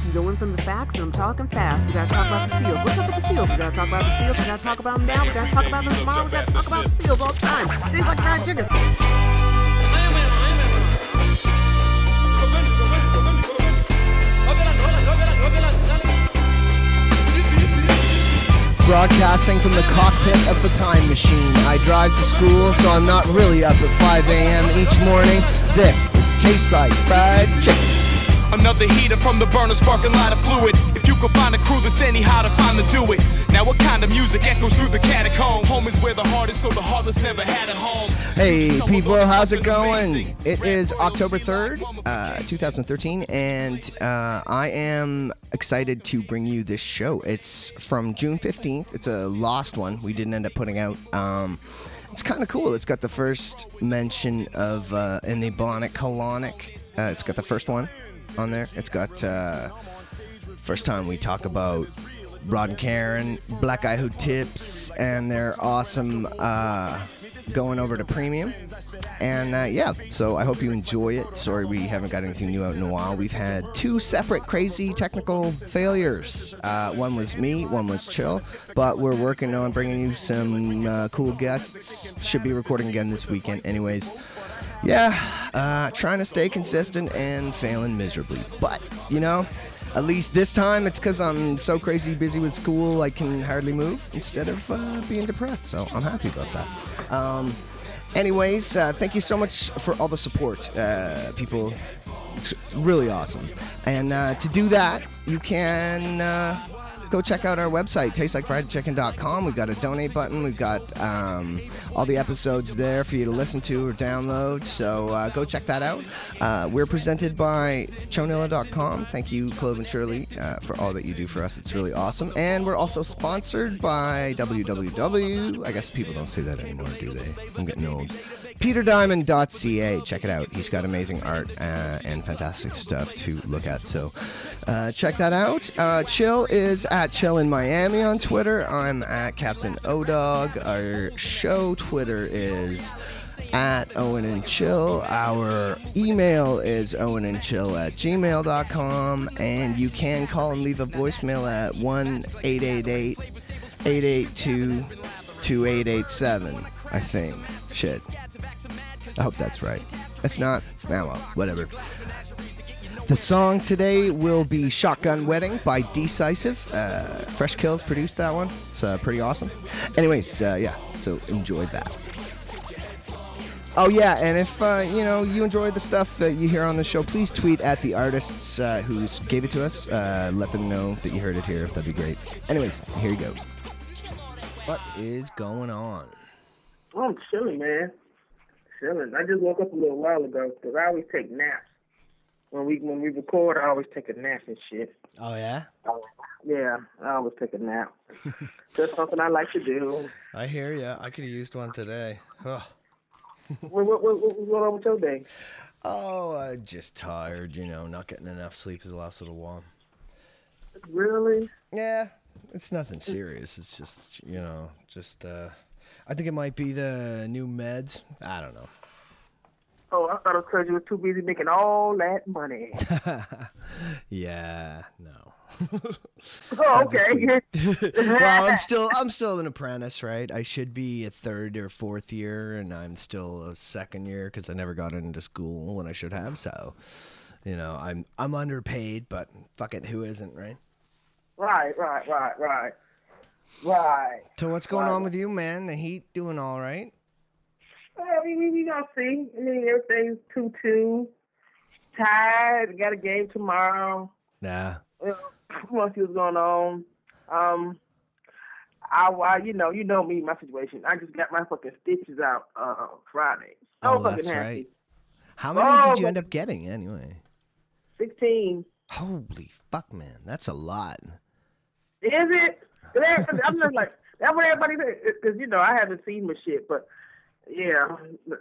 Reese's Owen from the facts, and I'm talking fast. We gotta talk about the seals. What's up with the seals? We gotta talk about the seals. We gotta talk about them now. We gotta talk about them tomorrow. We gotta talk about the seals all the time. Tastes like fried chicken. Broadcasting from the cockpit of the time machine. I drive to school, so I'm not really up at 5 a.m. each morning. This is Tastes Like Fried Chicken. Another heater from the burner, sparking lighter fluid. If you could find a crew that's anyhow to find to do it. Now, what kind of music echoes through the catacomb? Home is where the heart is, so the heartless never had a home. Hey people, how's it going? It is October 3rd, uh, 2013, and uh, I am excited to bring you this show. It's from June 15th. It's a lost one we didn't end up putting out. Um, it's kind of cool. It's got the first mention of uh, an Ebonic colonic. Uh, it's got the first one on there. It's got uh, first time we talk about Rod and Karen, Black Eye Who Tips, and their awesome uh, going over to premium. And uh, yeah, so I hope you enjoy it. Sorry we haven't got anything new out in a while. We've had two separate crazy technical failures. Uh, one was me, one was Chill. But we're working on bringing you some uh, cool guests. Should be recording again this weekend, anyways. Yeah, uh, trying to stay consistent and failing miserably. But, you know, at least this time it's because I'm so crazy busy with school I can hardly move instead of uh, being depressed. So I'm happy about that. Um, anyways, uh, thank you so much for all the support, uh, people. It's really awesome. And uh, to do that, you can uh, go check out our website, tastelikeFriedChicken.com. We've got a donate button. We've got um, all the episodes there for you to listen to or download. So uh, go check that out. Uh, we're presented by Chonilla.com. Thank you, Clove and Shirley, uh, for all that you do for us. It's really awesome. And we're also sponsored by www. I guess people don't say that anymore, do they? I'm getting old. PeterDiamond.ca. Check it out. He's got amazing art uh, and fantastic stuff to look at. So uh, check that out. Uh, Chill is at Chill in Miami on Twitter. I'm at Captain Odog. Our show Twitter is at Owen and Chill. Our email is Owen and Chill at gmail.com. And you can call and leave a voicemail at 1 888 882 2887. I think. Shit. I hope that's right. If not, now well, whatever. The song today will be Shotgun Wedding by Decisive. Uh, Fresh Kils produced that one. It's uh, pretty awesome. Anyways, uh, yeah, so enjoy that. Oh yeah, and if uh, you know you enjoy the stuff that you hear on the show, please tweet at the artists uh, who gave it to us. Uh, let them know that you heard it here. That'd be great. Anyways, here you go. What is going on? I'm chilling, man. Chilling. I just woke up a little while ago because I always take naps. When we when we record, I always take a nap and shit. Oh yeah, Yeah, I always take a nap. That's something I like to do. I hear ya. I could have used one today. Ugh. What, what, what, what's going on with your day? Oh, uh, just tired. You know, not getting enough sleep the last little while. Really? Yeah, it's nothing serious. It's just you know, just uh, I think it might be the new meds. I don't know. Oh, I thought it was because you were too busy making all that money. yeah, no. Oh, okay. well, I'm still I'm still an apprentice, right? I should be a third or fourth year, and I'm still a second year because I never got into school when I should have. So, you know, I'm I'm underpaid, but fuck it, who isn't, right? right, right, right, right, right. So what's going Right. on with you, man? The heat doing all right? Well, we, we, we gonna see. I mean, everything's two two. Tired. Got a game tomorrow. Nah. Well, we'll see what's going on. Um, I, I, you know, you know me, my situation. I just got my fucking stitches out uh Friday. So Oh, that's happy. right. How many Oh, did you end up getting anyway? Sixteen. Holy fuck, man, that's a lot. Is it? I'm just like that's what everybody says. Because you know I haven't seen my shit, but yeah,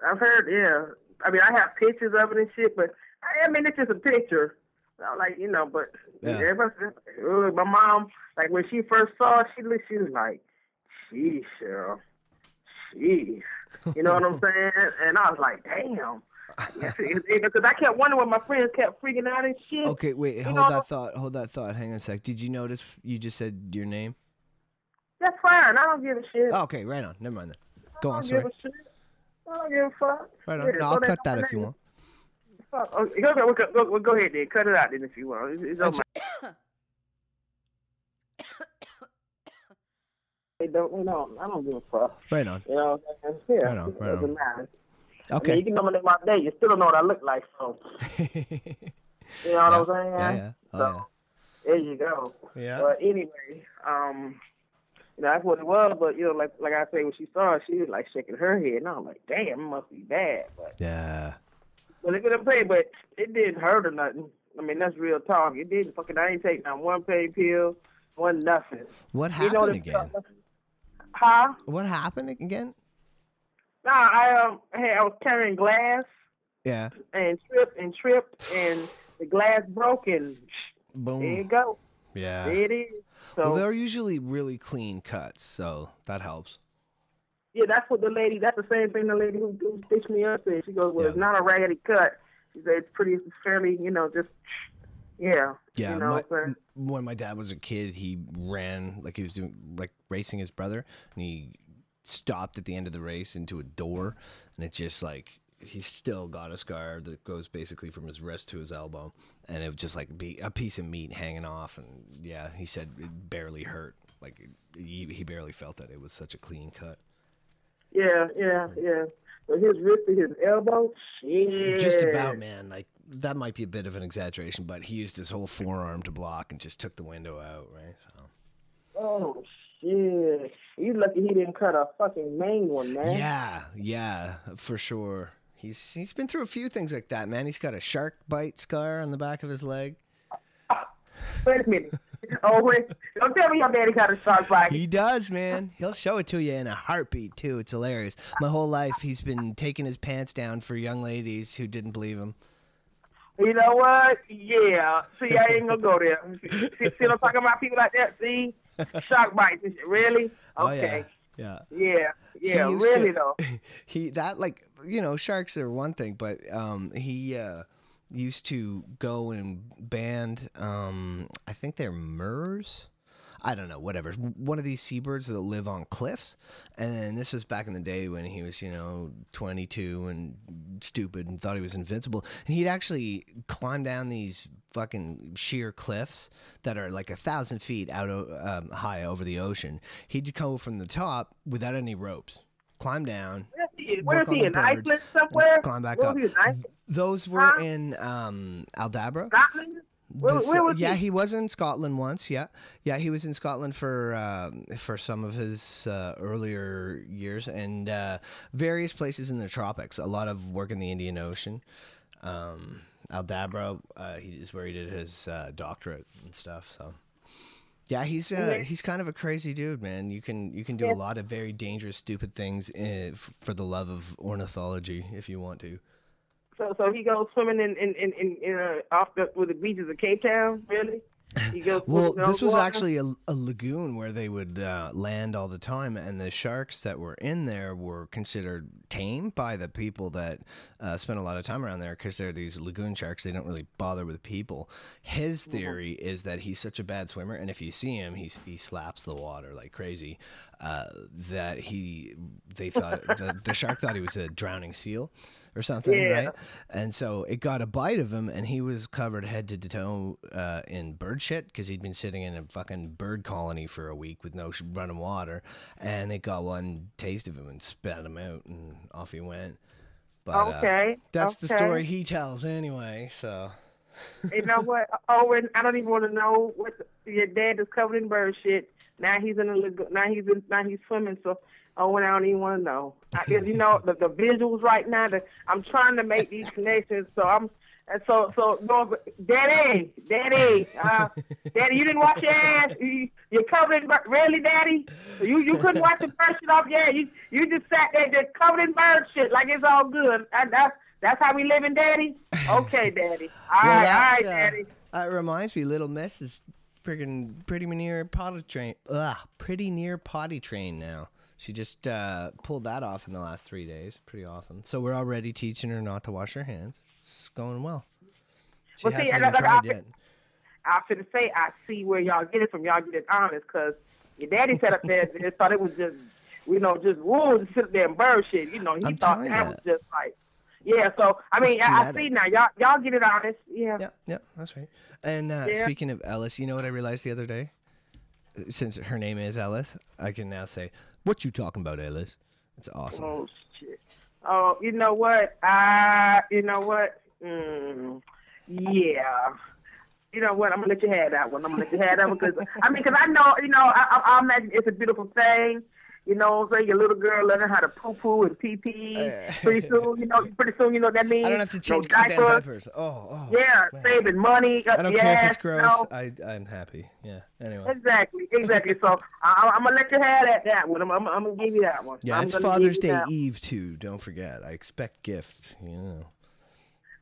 I've heard. Yeah, I mean I have pictures of it and shit, but I, I mean it's just a picture. I like you know, but Yeah. everybody. My mom, like when she first saw it, she she was like, "Sheesh, Cheryl, jeez," you know what I'm saying? And I was like, "Damn." Because I kept wondering when my friends kept freaking out and shit. Okay, wait, You hold know- that thought. Hold that thought. Hang on a sec. Did you notice you just said your name? That's fine. I don't give a shit. Oh, okay, right on. Never mind then. Go I on, don't sorry. give a shit. I don't give a fuck. Right on. Yeah, No, I'll cut know that if you want. Fuck. Okay, go, go, go, go, go ahead then. Cut it out then if you want. It's, it's on my. They don't. They don't. I don't give a fuck. Right on. You know what I'm saying? Yeah. Right on, it right doesn't on. matter. I mean, Okay. you can nominate my day. You still don't know what I look like, so you know what I'm saying? yeah, yeah. Oh, So there you go. Yeah. But anyway, um, you know that's what it was. But you know, like like I say, when she saw it, she was like shaking her head, and I'm like, damn, it must be bad. But yeah. but at the pay, but it didn't hurt or nothing. I mean, that's real talk. It didn't fucking. I ain't take not one pain pill, one nothing. What You know happened again? Huh? What happened again? Nah, I um, hey, I was carrying glass Yeah. and tripped and tripped, and the glass broken. and there you go. Yeah. It is. So Well, they're usually really clean cuts, so that helps. yeah, that's what the lady. That's the same thing the lady who, who stitched me up said. She goes, "Well, Yeah. it's not a raggedy cut." She said it's pretty, it's fairly, you know, just yeah. Yeah, You know my, what I'm saying? m- when my dad was a kid, he ran like he was doing like racing his brother, and he stopped at the end of the race into a door, and it just like he still got a scar that goes basically from his wrist to his elbow, and it was just like be a piece of meat hanging off, and yeah, he said it barely hurt, like he, he barely felt that it was such a clean cut. Yeah, yeah, yeah. But his wrist to his elbow, shit. Just about, man. Like that might be a bit of an exaggeration, but he used his whole forearm to block and just took the window out, right? So. Oh shit! You lucky he didn't cut a fucking main one, man. Yeah, yeah, for sure. He's he's been through a few things like that, man. He's got a shark bite scar on the back of his leg. Wait a minute. Oh wait! Don't tell me your daddy got a shark bite. He does, man. He'll show it to you in a heartbeat too. It's hilarious. My whole life, he's been taking his pants down for young ladies who didn't believe him. You know what? Yeah. See, I ain't gonna go there. See, see what I'm talking about? People like that. See, shark bites. Really? Okay. Oh yeah, yeah. yeah. Yeah. Really to- though. he that like you know sharks are one thing but um he uh used to go and band um i think they're murs i don't know whatever one of these seabirds that live on cliffs and this was back in the day when he was you know 22 and stupid and thought he was invincible and he'd actually climb down these fucking sheer cliffs that are like a thousand feet out um, high over the ocean he'd go from the top without any ropes climb down he? Where's he? In birds, Iceland somewhere? climb back Where up. was he in Iceland? Those were Huh? in um, Aldabra. Scotland? Where, This- where was yeah, he? he was in Scotland once. Yeah, yeah, he was in Scotland for um, for some of his uh, earlier years and uh, various places in the tropics. A lot of work in the Indian Ocean. Um, Aldabra uh, is where he did his uh, doctorate and stuff. So. Yeah, he's uh, he's kind of a crazy dude, man. You can you can do a lot of very dangerous, stupid things uh, f- for the love of ornithology if you want to. So, so he goes swimming in in in, in, in uh, off the with the beaches of Cape Town. Really? He goes. Well, this was underwater? actually a, a lagoon where they would uh, land all the time, and the sharks that were in there were considered tame by the people that uh, spent a lot of time around there because they're these lagoon sharks. They don't really bother with people. His theory is that he's such a bad swimmer, and if you see him, he he slaps the water like crazy. Uh, that he they thought the, the shark thought he was a drowning seal or something, Yeah. right? And so it got a bite of him, and he was covered head to toe uh, in bird shit because he'd been sitting in a fucking bird colony for a week with no running water, and it got one taste of him and spat him out, and off he went. But uh, Okay, that's the story he tells anyway. So you know what? Oh, and I don't even want to know what the, your dad is covered in bird shit. Now he's in a. Now he's in, now he's swimming. So oh, and I don't even want to know. I, you know the, the visuals right now. That I'm trying to make these connections. So I'm and so so daddy, daddy, uh, daddy, you didn't wash your ass. You, you're covered in. Really, daddy? You you couldn't wash the bird shit off. Yeah, you you just sat there just covered in bird shit like it's all good. And that's that's how we living, daddy. Okay, daddy. All Well, right, that, all right, uh, daddy. That reminds me, Little Miss is freaking pretty near potty train. Ugh, pretty near potty train now. She just uh, pulled that off in the last three days. Pretty awesome. So we're already teaching her not to wash her hands. It's going well. She Well, see, hasn't I- even tried yet. I should say I see where y'all get it from. Y'all get it honest, cause your daddy sat up there and thought it was just, you know, just rules to sit there and bird shit. You know, he I'm thought that ya. was just like, yeah. So I mean, I, I see now. Y'all y'all get it honest. Yeah. Yeah, yeah, that's right. And uh, Yeah. speaking of Ellis, you know what I realized the other day? Since her name is Ellis, I can now say, "What you talking about, Ellis?" It's awesome. Oh shit. Oh, you know what? I, you know what? Mm, yeah. You know what? I'm gonna let you have that one. I'm gonna let you have that one because I mean, because I know, you know, I, I, I imagine it's a beautiful thing. You know, what I'm saying your little girl learning how to poo poo and pee pee. Pretty soon, you know, pretty soon, you know what that means. I don't have to change diapers. diapers. Oh, oh. Yeah, man. saving money. Uh, I don't yes, care if it's gross. No. I I'm happy. Yeah. Anyway. Exactly, exactly. So I, I'm gonna let you have that that one. I'm, I'm, I'm gonna give you that one. Yeah, I'm it's Father's Day. Eve too. Don't forget. I expect gifts. You know.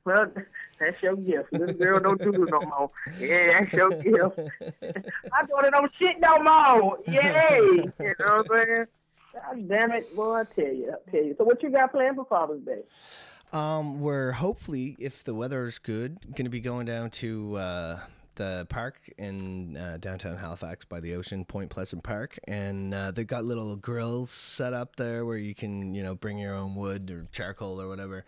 Well, that's your gift. This girl don't do no more. Yeah, that's your gift. My daughter don't shit no more. Yay! You know what I'm saying? God damn it, boy! I tell you, I tell you. So, what you got planned for Father's Day? Um, we're hopefully, if the weather is good, going to be going down to uh, the park in uh, downtown Halifax by the ocean, Point Pleasant Park, and uh, they've got little grills set up there where you can, you know, bring your own wood or charcoal or whatever.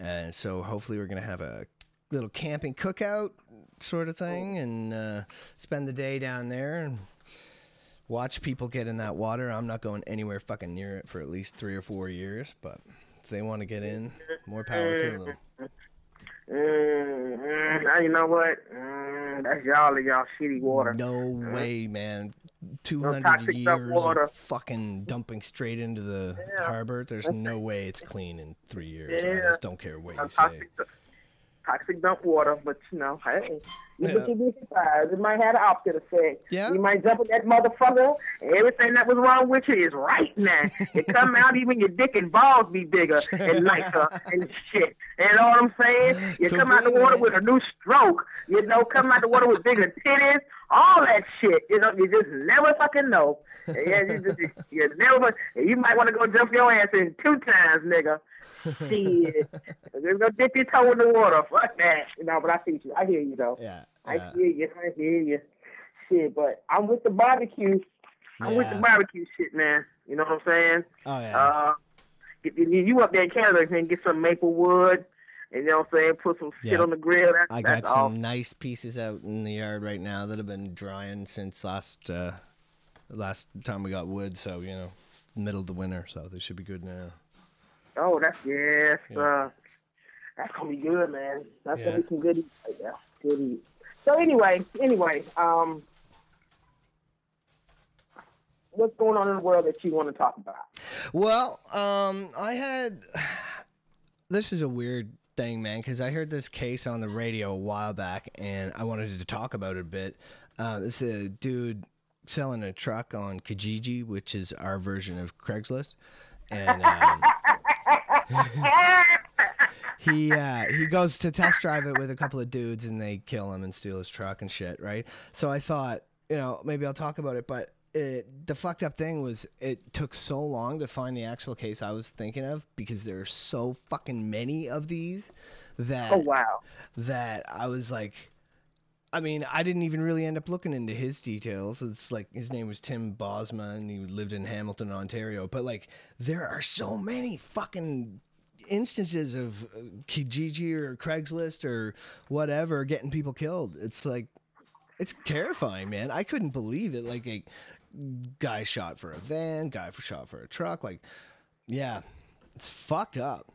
And so hopefully, we're going to have a little camping cookout sort of thing, and uh, spend the day down there and watch people get in that water. I'm not going anywhere fucking near it for at least three or four years, but if they want to get in, more power to them. Mm, mm, you know what? Mm, that's y'all and y'all shitty water. No way, man. 200 toxic dump years water. of fucking dumping straight into the harbor. There's no way it's clean in three years. I just don't care what you say. toxic, toxic dump water, but you know, hey, you Yeah. you be surprised. It might have the opposite effect. Yeah. You might jump in that motherfucker, and everything that was wrong with you is right now. it come out, even your dick and balls be bigger and nicer and shit. You know what I'm saying? You come out the water with a new stroke. You know, come out the water with bigger titties. All that shit. You know, you just never fucking know. Yeah, you, just, you never. You might want to go jump your ass in two times, nigga. Shit. Just go dip your toe in the water. Fuck that. You know, but I see you. I hear you though. Yeah. I yeah. hear you. I hear you. Shit, but I'm with the barbecue. I'm with the barbecue shit, man. You know what I'm saying? Oh, yeah. Uh, you, you up there in Canada and get some maple wood. And you know what I'm saying? Put some shit Yeah. on the grill. That's, I got some all. nice pieces out in the yard right now that have been drying since last uh, last time we got wood. So you know, middle of the winter, so they should be good now. Oh, that's yes. Yeah. Uh, that's gonna be good, man. That's Yeah. gonna be some good eat right there. Good eat. So anyway, anyway, um, what's going on in the world that you want to talk about? Well, um, I had. This is a weird thing, man, because I heard this case on the radio a while back, and I wanted to talk about it a bit. Uh, this is a dude selling a truck on Kijiji, which is our version of Craigslist, and um, he uh, he goes to test drive it with a couple of dudes, and they kill him and steal his truck and shit, right? So I thought, you know, maybe I'll talk about it, but it, the fucked up thing was it took so long to find the actual case I was thinking of because there are so fucking many of these that Oh wow. that I was like, I mean, I didn't even really end up looking into his details. It's like his name was Tim Bosma and he lived in Hamilton, Ontario. But like, there are so many fucking instances of uh, Kijiji or Craigslist or whatever getting people killed. It's like, it's terrifying, man. I couldn't believe it. Like a guy shot for a van, guy for shot for a truck. Like, yeah, it's fucked up.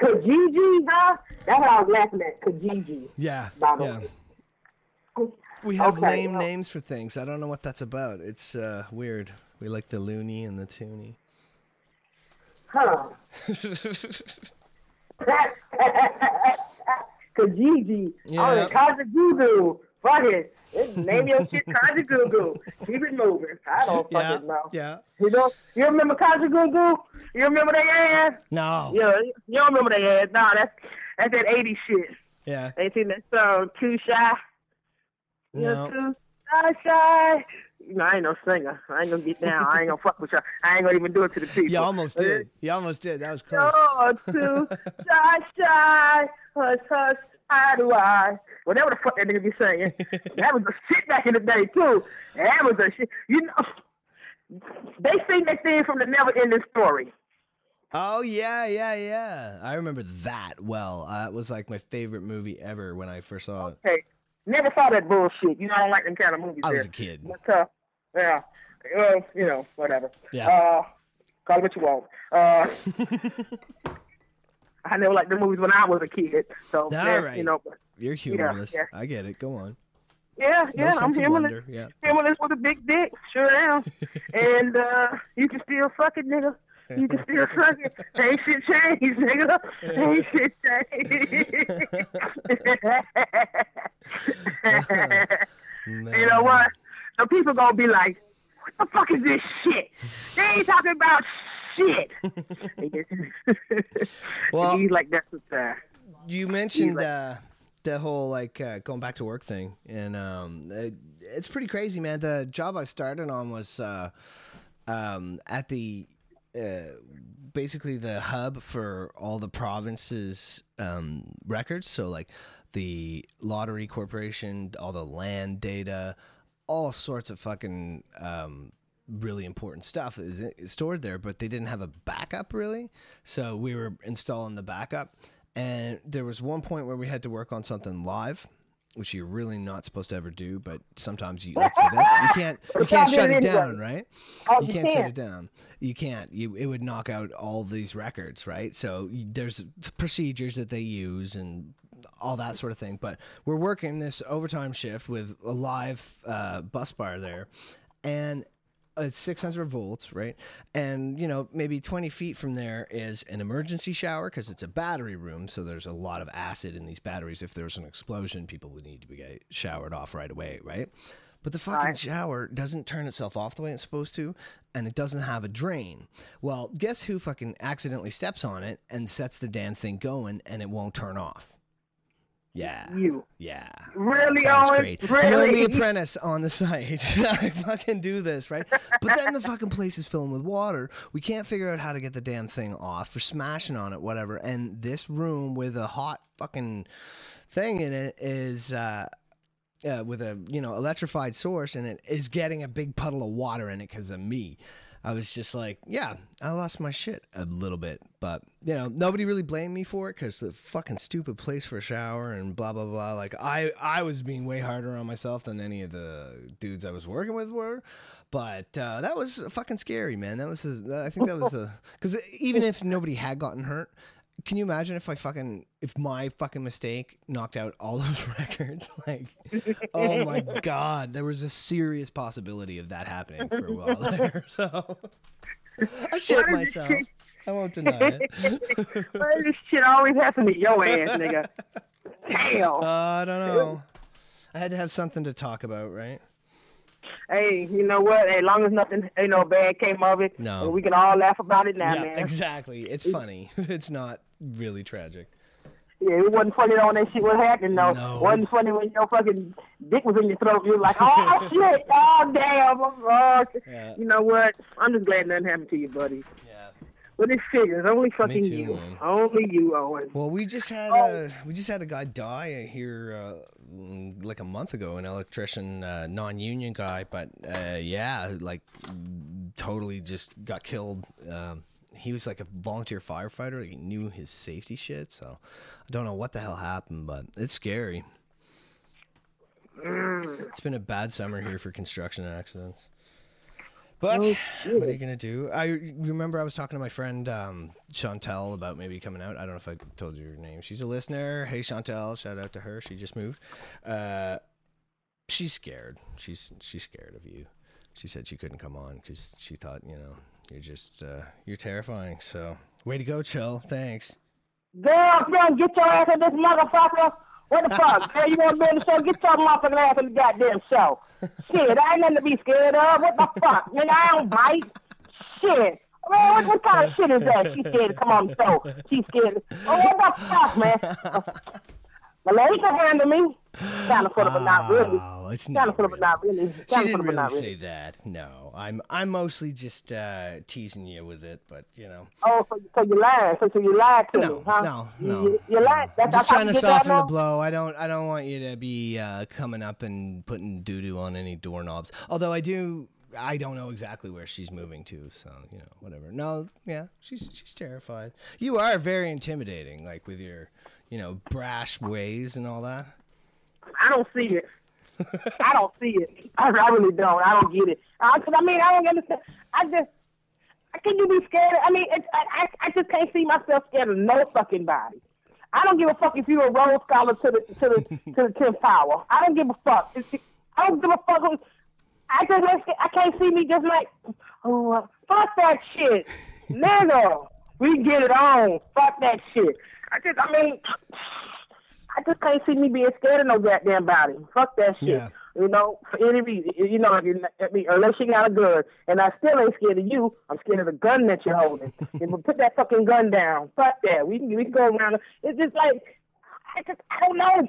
Kijiji, huh? That's what I was laughing at. Kijiji. Yeah, yeah. way. We have Okay, lame well- names for things. I don't know what that's about. It's uh, weird. We like the loonie and the toonie. Huh. Kijiji. Yeah. Oh, Fuck it. Name your shit Kajagoogoo. Keep it moving. I don't Yeah, fucking know. yeah. You know, you remember Kajagoogoo? You remember that ass? No. Yeah, you don't remember that ass. Nah, that's that's that 80s shit. Yeah. Ain't seen that song, Too Shy? No. You're too shy, shy. you know, I ain't no singer. I ain't gonna get down. I ain't gonna fuck with y'all. I ain't gonna even do it to the people. You almost did. You almost did. That was close. Oh, too shy, shy, hush, hush, how do I? Whatever the fuck that nigga be saying. that was the shit back in the day too. That was a shit. You know, they sing that thing from the Never Ending Story. Oh yeah, yeah, yeah. I remember that well. Uh, it was like my favorite movie ever when I first saw it. Hey, never saw that bullshit. You know, I don't like them kind of movies. I was a kid. But uh, yeah, well, you know, whatever. Yeah. Uh, call it what you want. Uh, I never liked the movies when I was a kid. So All yeah, right. you know. but- You're humorless. yeah. I get it. Go on. Yeah, No yeah, I'm humorless. Yeah. Humorless with a big dick, sure am. and uh, you can still fuck it, nigga. You can still suck it. Ain't shit changed, nigga. Ain't shit changed. you know what? The people gonna be like, "What the fuck is this shit?" They ain't talking about shit. They just- Well- he's like, "That's what's uh, You mentioned like- uh, the whole like uh, going back to work thing, and um, it, it's pretty crazy, man. The job I started on was uh, um, at the uh, basically the hub for all the provinces' um, records. So like the lottery corporation, all the land data, all sorts of fucking um, really important stuff is stored there. But they didn't have a backup really, so we were installing the backup. And there was one point where we had to work on something live, which you're really not supposed to ever do. But sometimes you, like for this, you can't you can't shut it down, right? You you can't shut it down. You can't. You it would knock out all these records, right? So there's procedures that they use and all that sort of thing. But we're working this overtime shift with a live uh, bus bar there, and Uh, it's 600 volts, right? And you know, maybe 20 feet from there is an emergency shower because it's a battery room, so there's a lot of acid in these batteries. If there's an explosion, people would need to be showered off right away, right? But the fucking Right. shower doesn't turn itself off the way it's supposed to, and it doesn't have a drain. Well, guess who fucking accidentally steps on it and sets the damn thing going, and it won't turn off? Yeah. you. Yeah. Really, that Owen? great. The Really? only apprentice on the site. I fucking do this, right? But then the fucking place is filling with water. We can't figure out how to get the damn thing off. We're smashing on it, whatever. And this room with a hot fucking thing in it is uh uh, with a you know electrified source and it is getting a big puddle of water in it because of me. I was just like, yeah, I lost my shit a little bit, but you know, nobody really blamed me for it because the fucking stupid place for a shower and blah blah blah. Like I, I was being way harder on myself than any of the dudes I was working with were. But uh, that was fucking scary, man. That was, a, I think that was a because even if nobody had gotten hurt, can you imagine if I fucking if my fucking mistake knocked out all those records? Like, oh my god, there was a serious possibility of that happening for a while there. So I shit myself. I won't deny it. Why this shit always happen to your ass, nigga? Damn. Uh, I don't know. I had to have something to talk about, right? Hey, you know what? As long as nothing, ain't no bad came of it, No. we can all laugh about it now, yeah, man. exactly. It's funny. It's not really tragic. Yeah, it wasn't funny when that shit was happening though. No. wasn't funny when your fucking dick was in your throat. You were like, oh shit, oh damn, oh, Yeah. You know what? I'm just glad nothing happened to you, buddy. Yeah. But it figures, only fucking too, you, man. only you, Owen. Well, we just had Oh. uh, we just had a guy die here uh, mm, like a month ago, an electrician, uh, non-union guy, but uh, yeah, like totally just got killed. Um, he was like a volunteer firefighter. He knew his safety shit, so I don't know what the hell happened, but it's scary. It's been a bad summer here for construction accidents. But what are you gonna do? I remember I was talking to my friend um, Chantel about maybe coming out. I don't know if I told you her name. She's a listener. Hey Chantel, shout out to her. She just moved. Uh, she's scared. She's she's scared of you. She said she couldn't come on because she thought you know you're just uh, you're terrifying. So way to go, Chill. Thanks. Girlfriend, get your ass in this motherfucker. What the fuck? Girl, you want to be in the show? Get your motherfucking ass in the goddamn show. Shit, I ain't nothing to be scared of. What the fuck? Nigga, I don't bite. Shit. Man, what, what kind of shit is that? She's scared to come on the show. She's scared. Oh, what the fuck, man? Malay can handle me. Kind of sort of, but not really. It's not. of sort of, but not really. She Kind didn't really not say that. No, I'm I'm mostly just uh, teasing you with it, but you know. Oh, so, so you lied. So, so you lied to No, me, huh? no, no. You, you lied. I'm That's just trying to you get that soften the blow. I don't I don't want you to be uh, coming up and putting doo doo on any doorknobs. Although I do I don't know exactly where she's moving to, so you know, whatever. No, yeah, she's she's terrified. You are very intimidating, like with your, you know, brash ways and all that. I don't see it. I don't see it. I, I really don't. I don't get it. I, 'cause I mean, I don't understand. I just, can you be scared? I mean, it's, I, I, I just can't see myself scared of no fucking body. I don't give a fuck if you're a Rhodes Scholar to the to the to the tenth power. I don't give a fuck. It's, I don't give a fuck. who- I just I can't see me just like, oh, uh, fuck that shit, nigga. We get it on. Fuck that shit. I just, I mean, I just can't see me being scared of no goddamn body. Fuck that shit. Yeah. You know, for any reason, you know, if you- I mean, unless you got a gun, and I still ain't scared of you. I'm scared of the gun that you're holding. and put that fucking gun down. Fuck that. We can we can go around. It's just like I just I don't know.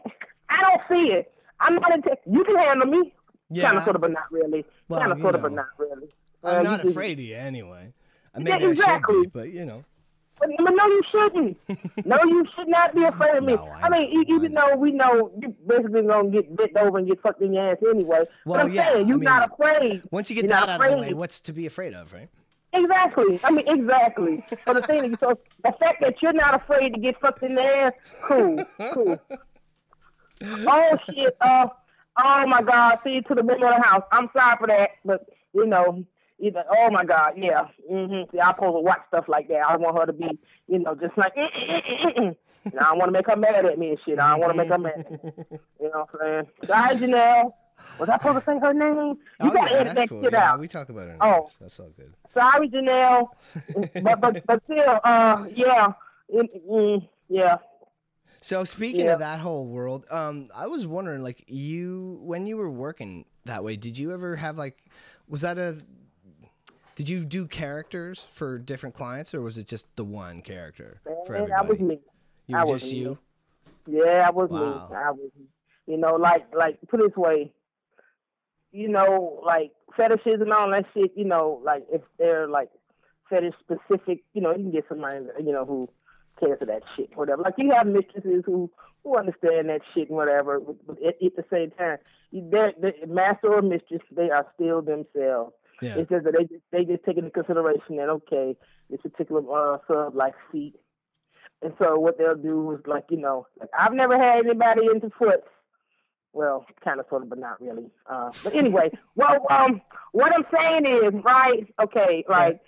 I don't see it. I'm not into. You can handle me. Yeah. Kind of, sort of, but not really. Well, kind of, sort of, but not really. I'm Uh, not you just- afraid of you anyway. Yeah, Maybe I should exactly. be, but you know. No, you shouldn't. no, you should not be afraid of me. No, I I, mean, know, even though we know you basically gonna get bent over and get fucked in your ass anyway. Well, but I'm yeah, saying you're I mean, not afraid. Once you get You're that out of the way, what's to be afraid of, right? Exactly. I mean, exactly. But the thing is, so the fact that you're not afraid to get fucked in the ass, cool, cool. oh shit. Uh, oh my God. See you to the women of the house. I'm sorry for that, but you know, either. Oh my God. Yeah. Mm-hmm. See, I'm supposed to watch stuff like that. I want her to be, you know, just like. Mm, mm, mm. And I don't want to make her mad at me and shit. I don't want to make her mad. You know what I'm saying? Sorry, Janelle. Was I supposed to say her name? You oh gotta yeah, edit that cool. shit Yeah, out. we talk about her. Oh. that's all good. Sorry, Janelle. but but but still, uh, yeah, Mm, mm, yeah. So speaking Yeah. of that whole world, um, I was wondering, like, you when you were working that way, did you ever have like, was that a, did you do characters for different clients, or was it just the one character for everybody? that was me. You I were was just me. you. Yeah, I was Wow. me. I was, you know, like like put it this way, you know, like fetishes and all that shit. You know, like if they're like fetish specific, you know, you can get somebody, you know, who cares for that shit, whatever. Like you have mistresses who who understand that shit and whatever. But at, at the same time, they're, they're master or mistress. They are still themselves. Yeah. It's just that they just, they just take into consideration that okay, this particular uh, sub likes feet, and so what they'll do is like you know, like I've never had anybody into foot. Well, kind of, sort of, but not really. Uh, but anyway, well, um, what I'm saying is, right? Okay, like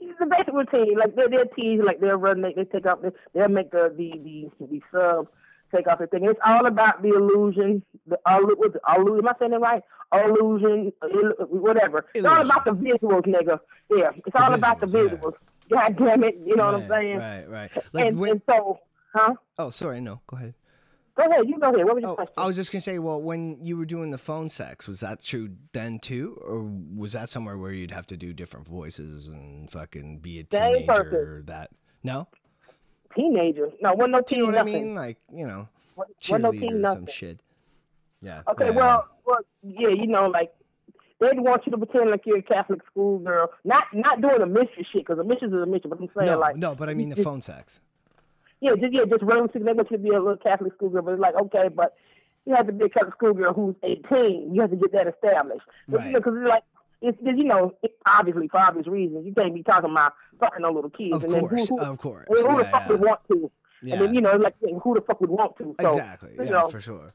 it's the basic routine. Like they're, they're tease, like they'll run, they, they take out, they, they'll make the the the, the sub take off the thing. It's all about the illusion. The the illusion? Am I saying it right? Illusion, illu- whatever. It's all about the visuals, nigga. Yeah, it's all about the visuals, yeah. God damn it, you know what I'm saying? Right, right. Like and, when, and so, huh? oh, sorry, no, go ahead. Go ahead, you go ahead. What was your Oh, question? I was just gonna say, well, when you were doing the phone sex, was that true then too, or was that somewhere where you'd have to do different voices and fucking be a Same teenager? person. Or that no, Teenager. No, wasn't no teen you know what I mean? Like you know, Wasn't no cheerleader or some shit. Yeah. Okay, yeah, well, well, yeah, you know, like they want you to pretend like you're a Catholic school girl. Not not doing a mystery shit, because a mystery is a mystery. But I'm saying no, like, no, but I mean the phone sex. yeah, just yeah, just. They want you to be a little Catholic schoolgirl, but it's like okay, but you have to be a Catholic schoolgirl who's 18. You have to get that established. But, Right. You know, because it's like. It's, it's, you know, obviously for obvious reasons, you can't be talking about fucking on little kids. Of and then course, who, who, of course. who, who the fuck yeah. would want to? Yeah. And then you know, like who the fuck would want to? So, exactly. Yeah, know, for sure.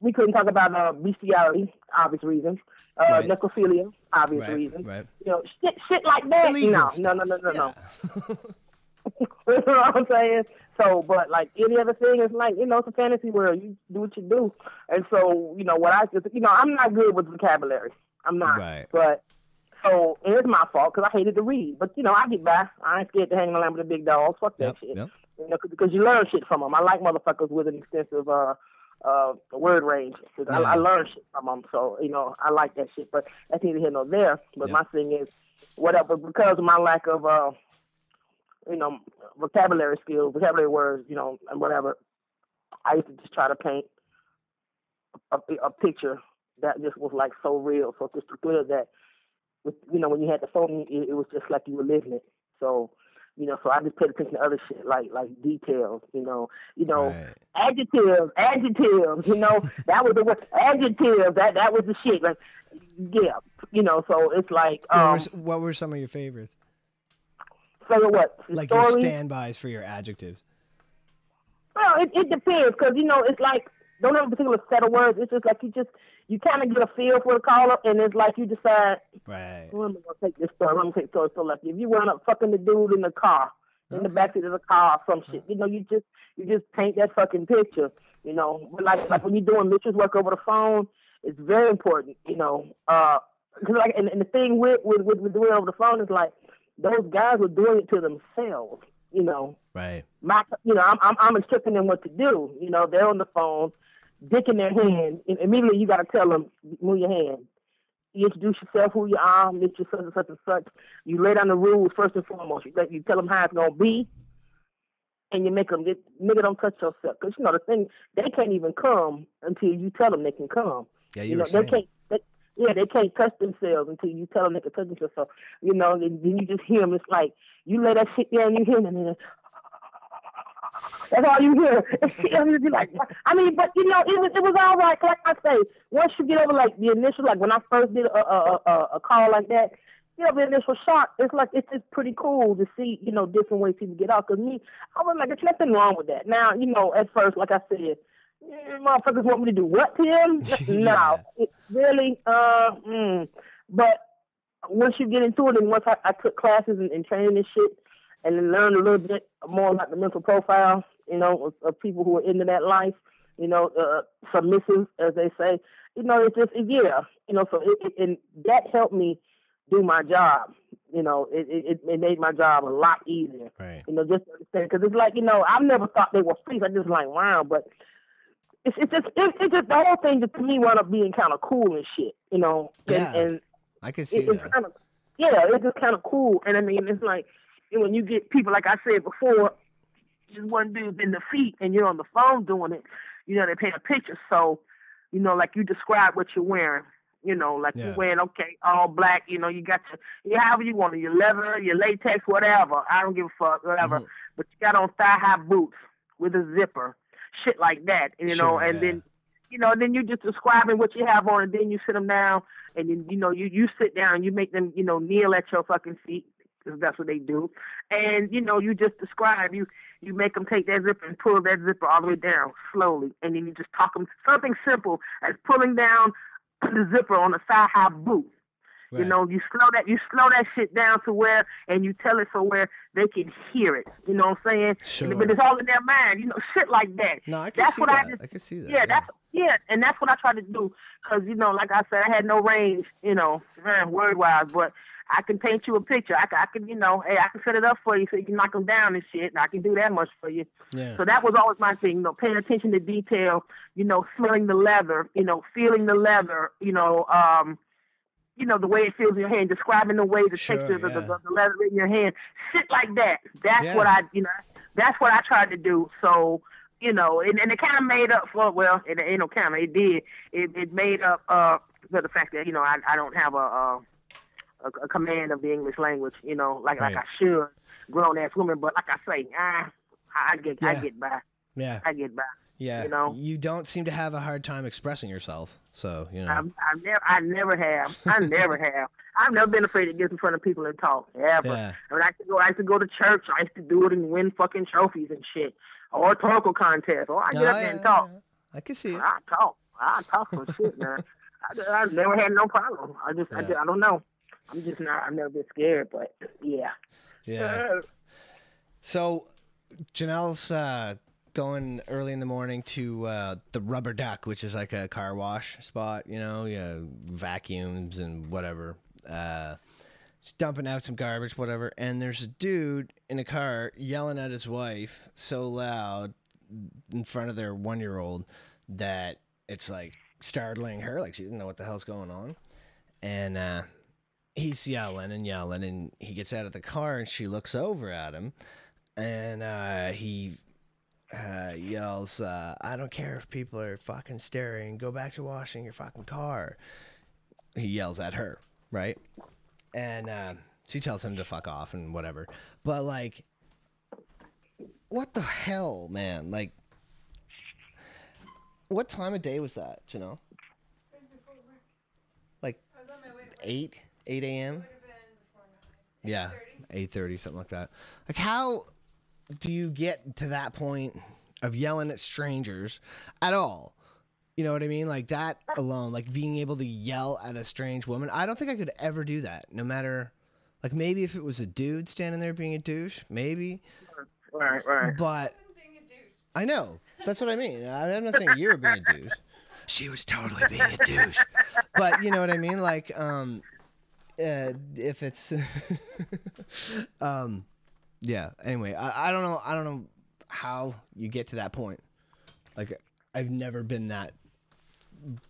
we couldn't talk about uh, bestiality, obvious reasons. Uh, Right. necrophilia, obvious Right, reasons. right. You know, shit, shit like that. No, no, no, no, no, no. yeah. you know what I'm saying? So, but like any other thing, it's like you know, it's a fantasy world. You do what you do, and so you know what I just, you know, I'm not good with vocabulary. I'm not. Right. But so and it's my fault because I hated to read. But you know, I get by. I ain't scared to hang around with the big dogs. Fuck that Yep, shit. yep. You know, because you learn shit from them. I like motherfuckers with an extensive uh uh word range. 'Cause I, Yeah. I learn shit from them. So you know, I like that shit. But that's neither here nor there. But Yep. my thing is, whatever, because of my lack of uh you know vocabulary skills, vocabulary words, you know, and whatever. I used to just try to paint a, a picture that just was like so real, so crystal clear that, with, you know, when you had the phone, it, it was just like you were living it. So, you know, so I just paid attention to other shit like like details, you know, you know, Right. adjectives, adjectives, you know, that was the word, adjectives, that that was the shit, like, yeah, you know, so it's like, What, were, um, what were some of your favorites? say what, Like your standbys for your adjectives. Well, it, it depends because you know it's like don't have a particular set of words. It's just like you just you kind of get a feel for the caller, and it's like you decide. Right. I'm gonna take this story. I'm gonna take story. So lucky. if you run up fucking the dude in the car, in the backseat of the car, or some shit, you know, you just you just paint that fucking picture. You know, but like like when you're doing Mitchell's work over the phone, it's very important. You know, uh, 'cause like and, and the thing with with with, with doing it over the phone is like those guys were doing it to themselves. You know, Right. my, you know, I'm, I'm, I'm instructing them what to do. You know, they're on the phone, dick in their hand, and immediately you got to tell them, move your hand. You introduce yourself, who you are, Mr. Such and such and such. You lay down the rules first and foremost. You, let- you tell them how it's gonna be, and you make them get nigga don't touch yourself. Cause you know the thing, they can't even come until you tell them they can come. Yeah, you, You, know, saying. they can't. They, yeah, they can't touch themselves until you tell them they can touch themselves. So, you know, and then you just hear them. It's like you let that shit down, you hear them, and then that's all you hear. You be like, I mean, but you know, it was it was all right. Like I say, once you get over like the initial, like when I first did a a, a, a call like that, you know, the initial shock, it's like it's just pretty cool to see, you know, different ways people get out. Cause me, I was like, there's nothing wrong with that. Now, you know, at first, like I said, motherfuckers want me to do what to them? Yeah. No, it really, uh, mm. but once you get into it, and once I, I took classes and, and training and shit, and then learned a little bit more about the mental profile, you know, of, of people who are into that life, you know, uh, submissive, as they say, you know, it's just, yeah, you know, so it, it, and that helped me do my job. You know, it, it, it made my job a lot easier. Right. You know, just to understand, because it's like, you know, I've never thought they were freaks. I just like, wow, but it's, it's just, it, it's just, the whole thing just to me wound up being kind of cool and shit, you know, and, Yeah. and I can see it, it's that. kind of yeah, it's just kind of cool. And I mean, it's like when you get people like I said before, just one dude in the feet, and you're on the phone doing it. You know, they paint a picture, so you know, like you describe what you're wearing. You know, like Yeah. you're wearing okay, all black. You know, you got your, however you want it, your leather, your latex, whatever. I don't give a fuck, whatever. Mhm. But you got on thigh high boots with a zipper, shit like that. You know, Sure, and yeah. then you know, then you're just describing what you have on, and then you sit them down, and then you know, you you sit down, and you make them, you know, kneel at your fucking feet, because that's what they do, and you know, you just describe you you make them take that zipper and pull that zipper all the way down slowly, and then you just talk them something simple as pulling down the zipper on a thigh high boot. You know, you slow that you slow that shit down to where, and you tell it so where they can hear it. You know what I'm saying? Sure. But it's all in their mind. You know, shit like that. No, I can that's see what that. I just I can see that. yeah, that's yeah, and that's what I try to do. Cause you know, like I said, I had no range, you know, word wise, but I can paint you a picture. I can, I can, you know, hey, I can set it up for you so you can knock them down and shit. And I can do that much for you. Yeah. So that was always my thing, you know, paying attention to detail, you know, smelling the leather, you know, feeling the leather, you know, um, you know, the way it feels in your hand, describing the way the Sure, texture of the, the, the leather in your hand, shit like that. That's Yeah. what I, you know, that's what I tried to do. So, you know, and, and it kind of made up for, well, it ain't no kind of, it did. It, it made up uh, for the fact that, you know, I, I don't have a, a, a, a command of the English language, you know, like, like I should, grown ass woman. But like I say, ah, I I get, I get by. Yeah. I get by. Yeah. you know. You don't seem to have a hard time expressing yourself. So, you know. I, I never, I never have. I never have. I've never been afraid to get in front of people and talk ever. Yeah. I mean, I used to go, I used to go to church. I used to do it and win fucking trophies and shit, or rhetorical contests. Or I get No, up yeah, there and talk. I can see it. I talk. I talk some shit, man. I, I've never had no problem. I just, I, just, I don't know. I'm just not. I've never been scared, but yeah. Yeah. So, Janelle's uh, going early in the morning to uh, the Rubber Duck, which is like a car wash spot, you know, you know vacuums and whatever. Uh, it's dumping out some garbage, whatever. And there's a dude in a car yelling at his wife so loud in front of their one year old that it's like startling her. Like she doesn't know what the hell's going on. And uh, he's yelling and yelling and he gets out of the car and she looks over at him and uh, he uh, yells, uh, "I don't care if people are fucking staring. Go back to washing your fucking car." He yells at her, right? And uh, she tells him to fuck off and whatever. But like, what the hell, man? Like, what time of day was that? You know, like eight, eight a.m. Yeah, eight thirty, something like that. Like, how do you get to that point of yelling at strangers at all? You know what I mean? Like that alone, like being able to yell at a strange woman. I don't think I could ever do that. No matter, like maybe if it was a dude standing there being a douche, maybe. Right, right. But I know that's what I mean. I- I'm not saying you were being a douche. She was totally being a douche. But you know what I mean? Like, um, uh, if it's, um, yeah. Anyway, I, I don't know. I don't know how you get to that point. Like, I've never been that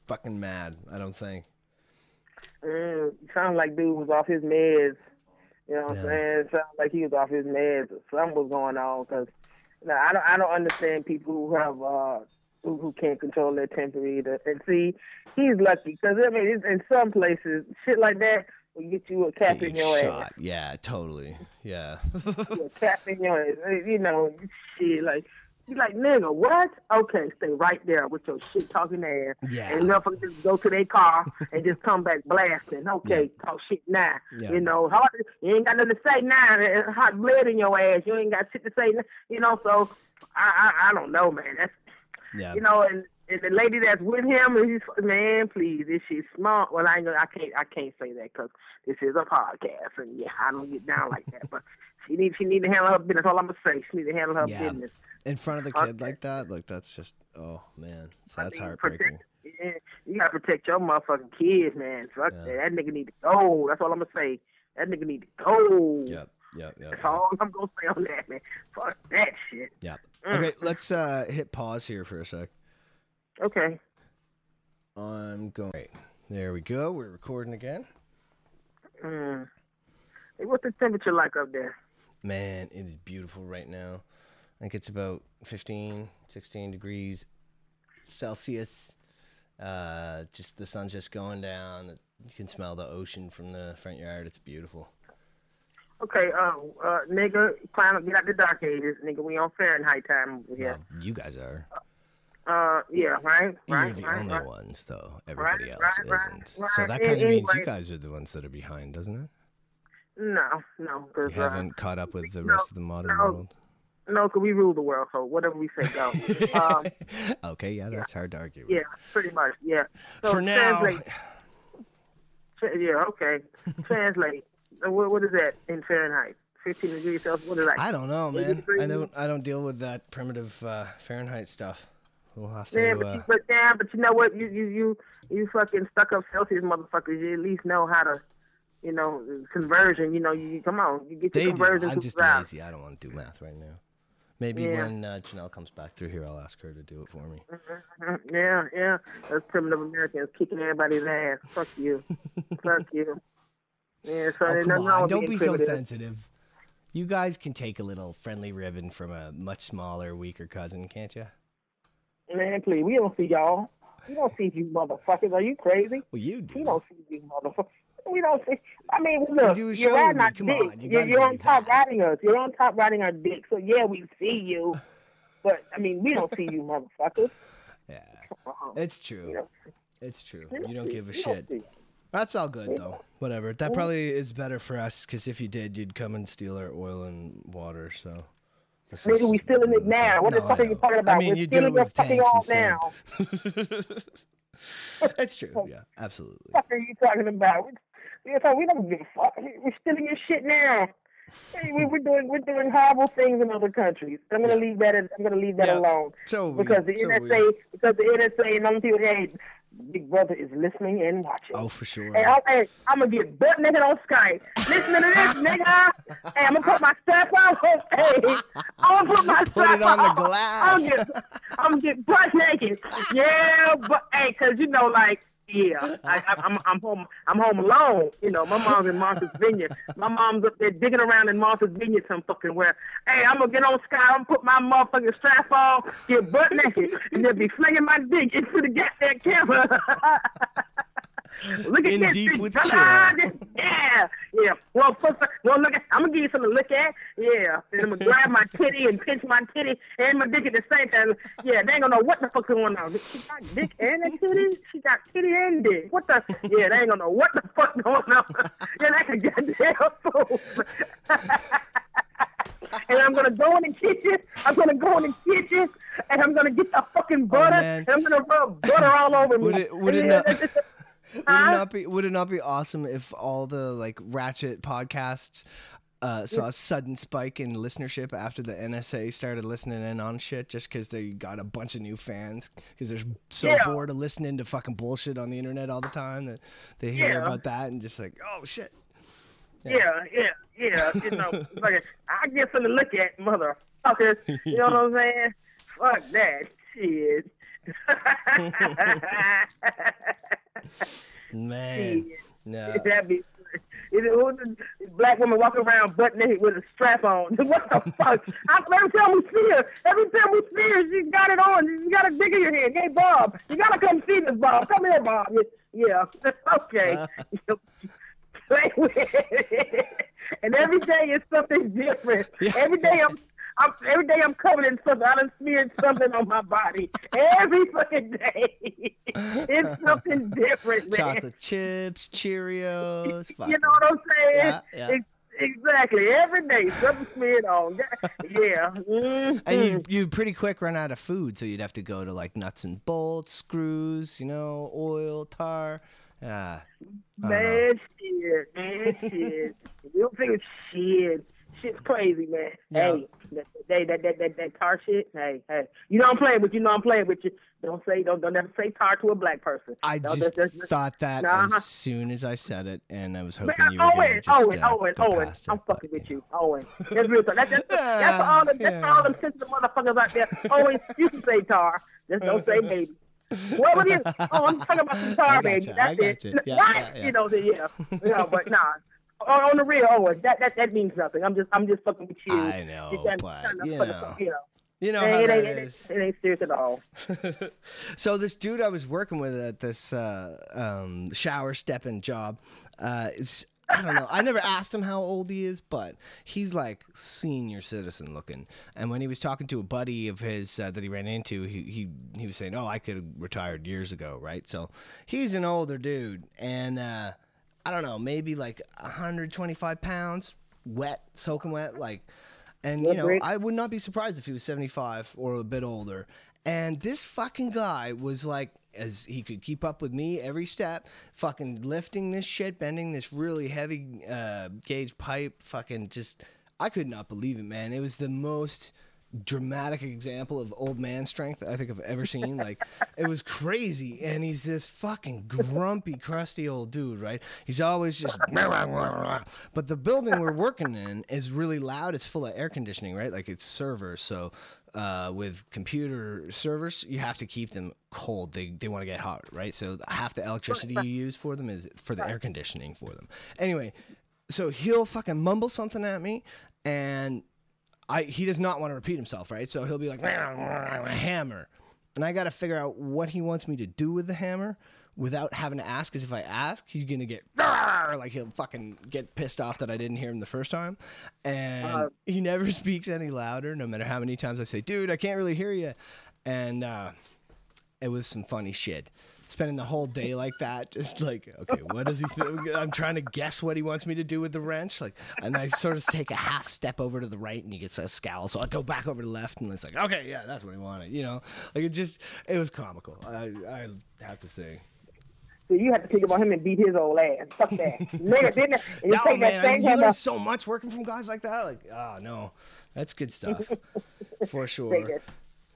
fucking mad. I don't think. Mm, sounds like dude was off his meds. You know what Yeah. I'm saying? Sounds like he was off his meds. Something was going on because you know, I don't I don't understand people who have uh who, who can't control their temper either. And see, he's lucky because I mean, in some places, shit like that will get you a cap in your ass. Shot. Yeah, totally. Yeah. a cap in your ass. You know, shit like. You like nigga, what? Okay, stay right there with your shit talking ass. Yeah. And motherfuckers just go to their car and just come back blasting. Okay, talk shit now. Yeah. You know, hard, you ain't got nothing to say now. Hot blood in your ass. You ain't got shit to say. n- You know, so I I, I don't know, man. That's Yeah. you know, and, and the lady that's with him, he's man, please, is she smart? Well, I ain't gonna, I can't I can't say that because this is a podcast, and yeah, I don't get down like that. But she need she need to handle her business. All I'm gonna say. She need to handle her Yeah. business. In front of the kid like that, like that's just oh man, so that's heartbreaking. Protect, yeah, you gotta protect your motherfucking kids, man. Fuck Yeah. that. That nigga need to go. That's all I'm gonna say. That nigga need to go. Yep, yep, yep. That's all I'm gonna say on that, man. Fuck that shit. Yep. Mm. Okay, let's uh hit pause here for a sec. Okay. I'm going. Right. There we go. We're recording again. Mm. Hey, what's the temperature like up there? Man, it is beautiful right now. I think it's about 15, 16 degrees Celsius. Uh, just the sun's just going down. You can smell the ocean from the front yard. It's beautiful. Okay, uh, uh, nigga, climb up, get out the dark ages, nigga. We on Fahrenheit time over here. Well, you guys are. Uh, yeah, right, You're right, the right, only right. ones, though. Everybody else isn't. So that kind of means you guys are the ones that are behind, doesn't it? No, no, You uh, haven't caught up with the no, rest of the modern world. no. world. no, 'cause we rule the world, so whatever we say goes. um, okay, yeah, that's hard to argue. with. yeah, pretty much, yeah. So For now, translate. Yeah, okay. Translate. Uh, What, what is that in Fahrenheit? 15 degrees Celsius. What is that? I don't know, man. I don't. I don't deal with that primitive uh, Fahrenheit stuff. We'll have to. Yeah, but, uh, you, but yeah, but you know what? You you you you fucking stuck up Celsius motherfuckers. You at least know how to, you know, conversion. You know, you come on, you get they your do. conversion. I'm just supervised. lazy. I don't want to do math right now. Maybe Yeah. when uh, Janelle comes back through here, I'll ask her to do it for me. Mhm. Yeah, yeah. Those primitive Americans kicking everybody's ass. Fuck you. Fuck you. Yeah, so Oh, come on! Don't be so sensitive. You guys can take a little friendly ribbon from a much smaller, weaker cousin, can't you? Man, please, we don't see y'all. We don't see you motherfuckers. Are you crazy? Well, you We do. don't see you motherfuckers. We don't see. I mean, look, a you're riding our Come dick. on, you you're you're on top that. riding us. You're on top riding our dick. So yeah, we see you. But I mean, we don't see you motherfuckers. Yeah, it's true. It's true. You don't give a shit. That's all good though. Whatever. That probably is better for us because if you did, you'd come and steal our oil and water. So. This Nigga, is- we stealing it now. What the fuck are you talking about? I mean, We're you do it stealing your with fucking all now. That's true. Yeah, absolutely. What the fuck are you talking about? We, we, we don't give a fuck. We're stealing your shit now. Hey, we, we're doing we're doing horrible things in other countries. I'm gonna Yeah. leave that. I'm gonna leave that Yeah. alone. So because the so we- NSA because the NSA and other people, hey, Big Brother is listening and watching. Oh, for sure. Hey, I'm, hey, I'm gonna get butt naked on Skype. Listen to this, nigga. Hey, I'm gonna put my strap on. Hey, I'm gonna put my Put strap it on the glass. I'm gonna get, I'm gonna get butt naked. Yeah, but hey, cause you know, like Yeah, I, I, I'm I'm home. I'm home alone. You know, my mom's in Martha's Vineyard. My mom's up there digging around in Martha's Vineyard some fucking where. Hey, I'm gonna get on Skype. I'm gonna put my motherfucking strap on, get butt naked, and then be flinging my dick into the goddamn camera. Look at In this deep bitch. with chill. Yeah, yeah. Well, first, well, look at. I'm gonna give you something to look at. Yeah, and I'm gonna grab my titty and pinch my titty and my dick at the same time. Yeah, they ain't gonna know what the fuck's going on. She got dick and a titty. She got titty and dick. What the? Yeah, they ain't gonna know what the fuck going on. yeah, that's a goddamn fool. and I'm gonna go in the kitchen. I'm gonna go in the kitchen, and I'm gonna get the fucking oh, butter, Oh, and I'm gonna rub butter all over me. Would it- would it not- Would it not be Would it not be awesome if all the like Ratchet podcasts uh, saw a sudden spike in listenership after the NSA started listening in on shit just because they got a bunch of new fans because they're so Yeah. bored of listening to fucking bullshit on the internet all the time that they hear Yeah. about that and just like oh shit. Yeah, yeah, yeah. You know, like, I get something to look at, motherfuckers. You know what I'm saying? Fuck that shit. Man, no. That'd be. It, black woman walking around butt naked with a strap on? What the fuck? I, every time we see her, every time we see her, she's got it on. She's got a dick in your head. Hey, Bob, you gotta come see this, Bob. Come here, Bob. Yeah, okay. Play with it. And every day is something different. Every day I'm. I'm, every day I'm covered in something. I done smeared something on my body. Every fucking day. it's something different, man. Chocolate chips, Cheerios. You know what I'm saying? Yeah, yeah. Ex- exactly. Every day, something smeared on. Yeah. Mhm. And you you pretty quick run out of food, so you'd have to go to like nuts and bolts, screws, you know, oil, tar. I. Man, shit, man, shit. You don't think it's shit. Shit's crazy, man. Yeah. Hey, that, that, that, that, that, that tar shit. Hey, hey. You know I'm playing with you. Know I'm playing with you. Don't say, don't, don't ever say tar to a black person. I Don't- just that's- that's- thought that Nah. as soon as I said it, and I was Man, hoping you were Owen, just Owen, uh, Owen, go Owen. past I'm it, but- fucking with you, Owen. That's real talk. That's, that's, that's for all the that's for all them sensitive motherfuckers out there. Owen, you can say tar. Just don't say baby. What was it? Oh, I'm talking about the tar, baby. That's it. Yeah, Right? yeah, yeah. You know, the, yeah. yeah, but nah. On, on the real, Owen, that, that that means nothing. I'm just I'm just fucking with you. I know, Just but, trying to you know. you know. You know it, how it, is. it ain't serious at all. So this dude I was working with at this uh, um, shower stepping job uh, is I don't know. I never asked him how old he is, but he's like senior citizen looking. And when he was talking to a buddy of his uh, that he ran into, he, he he was saying, "Oh, I could have retired years ago, right?" So he's an older dude, and uh, I don't know, maybe like 125 pounds, wet, soaking wet, like. And you know, I would not be surprised if he was 75 or a bit older. And this fucking guy was like, as he could keep up with me every step, fucking lifting this shit, bending this really heavy uh, gauge pipe, fucking just. I could not believe it, man. It was the most dramatic example of old man strength I think I've ever seen. Like, it was crazy. And he's this fucking grumpy, crusty old dude, right? He's always just. But the building we're working in is really loud. It's full of air conditioning, right? Like, it's servers. So, uh, with computer servers, you have to keep them cold. They, they want to get hot, right? So, half the electricity you use for them is for the air conditioning for them. Anyway, so he'll fucking mumble something at me and I he does not want to repeat himself, right? So he'll be like a hammer, and I got to figure out what he wants me to do with the hammer without having to ask. Because if I ask, he's gonna get like he'll fucking get pissed off that I didn't hear him the first time, and he never speaks any louder, no matter how many times I say, "Dude, I can't really hear you," and uh, it was some funny shit. Spending the whole day like that, just like, okay, what does he think? I'm trying to guess what he wants me to do with the wrench. Like, and I sort of take a half step over to the right and he gets a scowl. So I go back over to the left and it's like, okay, yeah, that's what he wanted. You know, like it just, it was comical. I, I have to say. So you have to pick up on him and beat his old ass. Fuck that. Nigga, didn't you No, take man, that I same mean, you learn so much working from guys like that. Like, oh, no, that's good stuff for sure.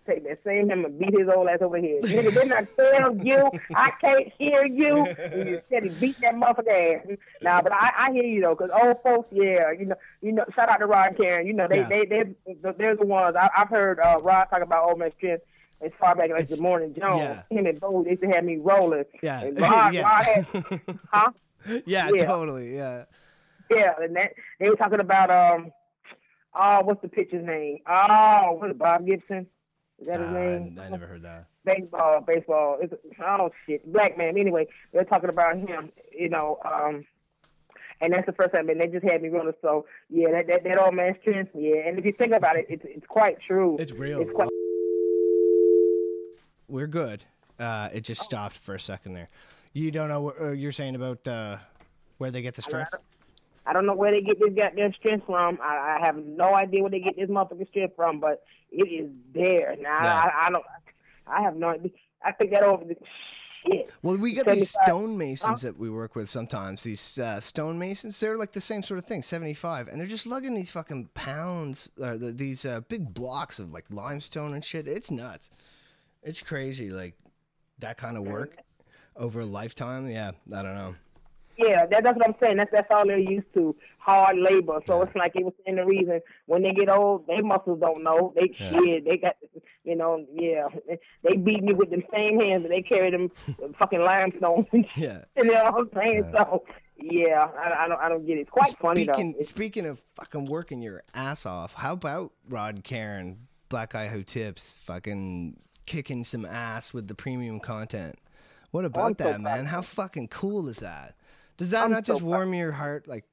Take that, same hammer, beat his old ass over here. Nigga, didn't I tell you I can't hear you? And you said he beat that motherfucker ass. Nah, but I, I hear you though, cause old folks, yeah, you know, you know, shout out to Rod and Karen. You know, they, Yeah. they, they, they're the ones. I, I've heard uh, Rod talk about old man strength. as far back as It's- the Morning Jones. yeah. Him and Bo, they used to have me rolling. Yeah. And Rod, Yeah. Rod had, huh? yeah, Yeah. totally. Yeah. Yeah, and that they were talking about um, oh, what's the pitcher's name? Oh, was it, Bob Gibson? Is that his Uh, name? I never heard that. baseball, baseball. It's, oh shit, black man. Anyway, they're talking about him. You know, um, and that's the first time. And they just had me running. So yeah, that that, that old man's strength. Yeah, and if you think about it, it's it's quite true. It's real. It's quite. We're good. Uh, it Oh. just stopped for a second there. You don't know what uh, you're saying about uh, where they get the strength? I don't know where they get this goddamn strength from. I, I have no idea where they get this motherfucking strength from, but it is there. Now Yeah. I, I don't. I have no idea. I think that over the shit. Well, we get these stonemasons that we work with sometimes. These uh, stonemasons, they're like the same sort of thing, 75, and they're just lugging these fucking pounds, uh, the, these uh, big blocks of like limestone and shit. It's nuts. It's crazy, like that kind of work over a lifetime. Yeah, I don't know. Yeah, that, that's what I'm saying. That's that's all they're used to, hard labor. So it's like it was saying the reason when they get old, their muscles don't know. They shit. They got, you know, yeah. They beat me with them same hands and they carry them fucking limestone. Yeah. You know what I'm saying? So yeah, I, I don't I don't get it. It's quite funny though. Speaking speaking of fucking working your ass off, how about Rod Karen, Black Guy Who Tips, fucking kicking some ass with the premium content? What oh, about I'm so that, proud man? How fucking cool is that? Does that I'm not so just proud. warm your heart, like,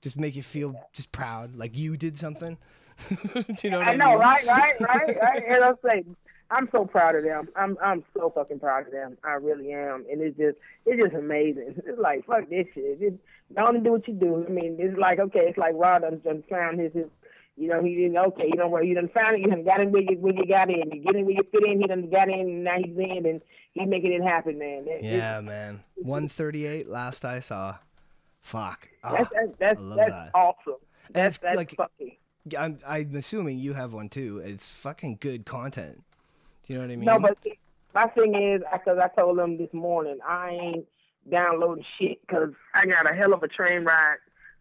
just make you feel just proud, like you did something? Do you know what I, I know, mean? right, right, right, right. And I'm saying, I'm so proud of them. I'm I'm so fucking proud of them. I really am. And it's just it's just amazing. It's like fuck this shit. Just and do what you do. I mean, it's like okay, it's like Rod done, done found his his. You know, he didn't. Okay, you know where you done found it. You done got in where you where you got in. You get in where you fit in. He done got in, and now he's in, and he's making it happen, man. It- it- Yeah, man. 138 last I saw. Fuck. Ah, that's that's that's, that's that. awesome. And That's that's like- fucking. I'm, I'm assuming you have one too. It's fucking good content. Do you know what I mean? No, but my thing is, because I told them this morning, I ain't downloading shit because I got a hell of a train ride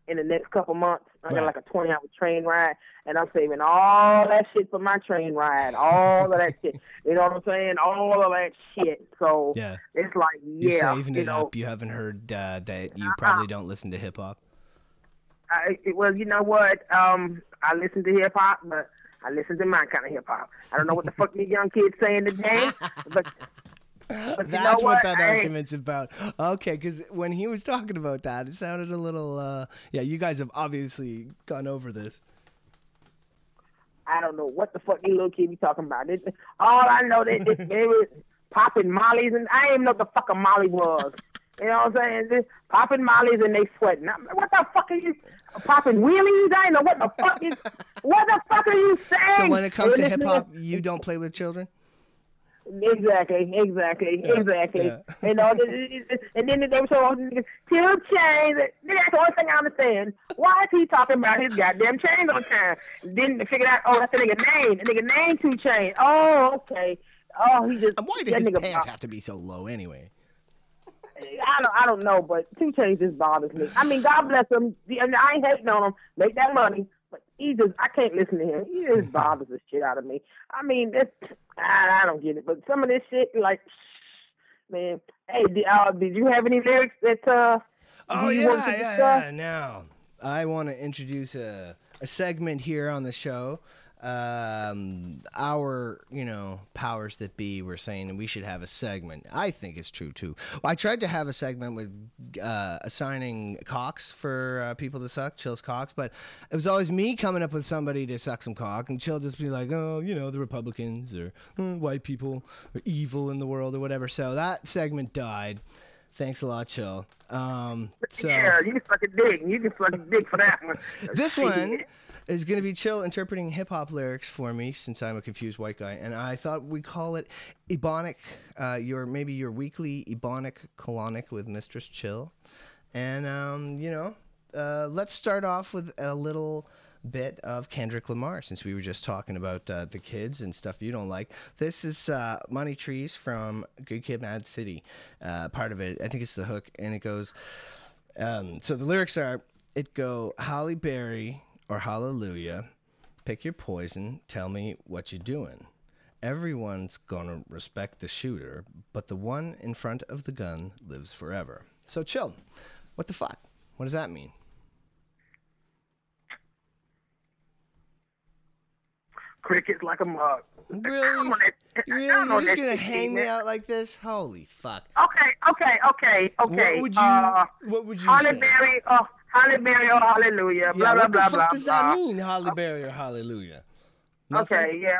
in the next couple months. I got Right. like a 20 hour train ride, and I'm saving all that shit for my train ride. All of that shit. You know what I'm saying? All of that shit. So Yeah. it's like, yeah. You're saving you it know, up. You haven't heard uh, that you probably don't listen to hip hop. I, well, you know what? Um, I listen to hip hop, but I listen to my kind of hip hop. I don't know what the fuck these young kids saying today, but. But you know That's what, what? that I argument's about. Okay, because when he was talking about that, it sounded a little. Uh, yeah, you guys have obviously gone over this. I don't know what the fuck you little kids be talking about. They, all I know that they, they was popping mollies, and I didn't even know what the fuck a molly was. You know what I'm saying? They popping mollies and they sweating. I'm what the fuck are you popping wheelies? I know what the fuck is. What the fuck are you saying? So when it comes to hip hop, you don't play with children. Exactly, exactly, exactly. yeah. You know, and then they were so 2 Chainz. That's the only thing I understand. Why is he talking about his goddamn chains on time? Then they figured out, oh, that's the nigga name. The nigga name 2 Chainz. Oh, okay. Oh, he just And why that did his nigga pants have to be so low anyway? I don't, I don't know, but 2 Chainz just bothers me. I mean, God bless him. And I ain't hating on him. Make that money, he just, I can't listen to him. He just bothers the shit out of me. I mean, it's, I, I don't get it. But some of this shit, like, man, hey, did, uh, did you have any lyrics that uh? Oh you yeah, want to yeah, discuss? yeah. Now I want to introduce a, a segment here on the show. Um, our you know powers that be were saying we should have a segment. I think it's true too. I tried to have a segment with uh, assigning cocks for uh, people to suck, Chill's cocks, but it was always me coming up with somebody to suck some cock, and Chill just be like, oh, you know, the Republicans or "Hmm, white people or evil in the world or whatever. So that segment died. Thanks a lot, Chill. Um, so yeah, you can suck a dick. You can suck a dick for that one. this one is going to be Chill interpreting hip hop lyrics for me since I'm a confused white guy, and I thought we'd call it Ebonic, uh, your maybe your weekly Ebonic colonic with Mistress Chill, and um, you know, uh, let's start off with a little bit of Kendrick Lamar since we were just talking about uh, the kids and stuff you don't like. This is uh, Money Trees from Good Kid, Mad City. Uh, part of it, I think it's the hook, and it goes. Um, so the lyrics are it go Halle Berry or Hallelujah, pick your poison, tell me what you're doing. Everyone's gonna respect the shooter, but the one in front of the gun lives forever. So chill. What the fuck? What does that mean? Crickets like a mug. Really? Really? You're just gonna hang me out like this? Holy fuck! Okay, okay, okay, okay. What would you? Uh, what would you say? Berry, oh, Halle Berry, oh, hallelujah. Yeah, Blah, what blah, the blah, fuck does that mean, Halle Berry or Hallelujah? Nothing? Okay, yeah.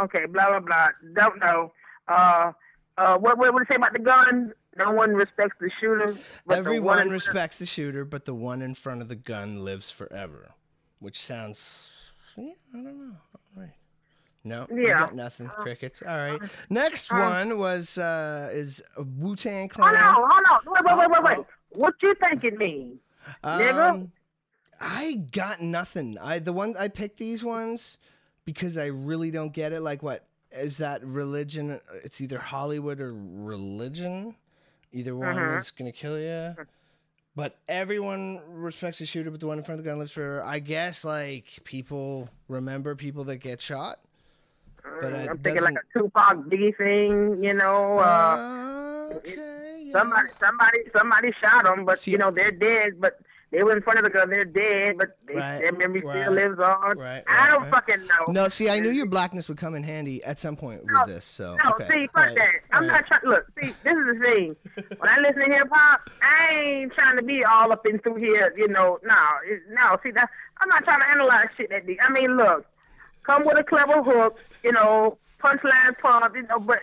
Okay, blah, blah, blah. Don't know. Uh, uh, what, what would it say about the gun? No one respects the shooter. but the Everyone one respects the shooter, but the one in front of the gun lives forever. Which sounds, yeah, I don't know. All right. No, Yeah. got nothing. Crickets. All right. Next one was uh is Wu Tang Hold Clan. on, hold on. Wait, wait, wait, wait, wait. Uh-oh. What you think it means? Um, I got nothing. I the one I picked these ones because I really don't get it. Like, what is that religion? It's either Hollywood or religion. Either one Uh-huh. is gonna kill you. But everyone respects the shooter, but the one in front of the gun lives forever. I guess like people remember people that get shot. But I'm thinking like a Tupac Biggie thing, you know. Uh, Uh, okay. Yeah. somebody, somebody, somebody shot them, but See, you know they're dead. But they were in front of the gun. They're dead, but they, Right, their memory right, still lives on. right, I don't fucking know. No, see, I knew your blackness would come in handy at some point with this. So No, okay. see, fuck that. I'm not trying. Look, see, this is the thing. when I listen to hip hop, I ain't trying to be all up in through here. You know, no, it, no. See, that I'm not trying to analyze shit that deep. I mean, look, come with a clever hook. You know, punchline pump. You know, but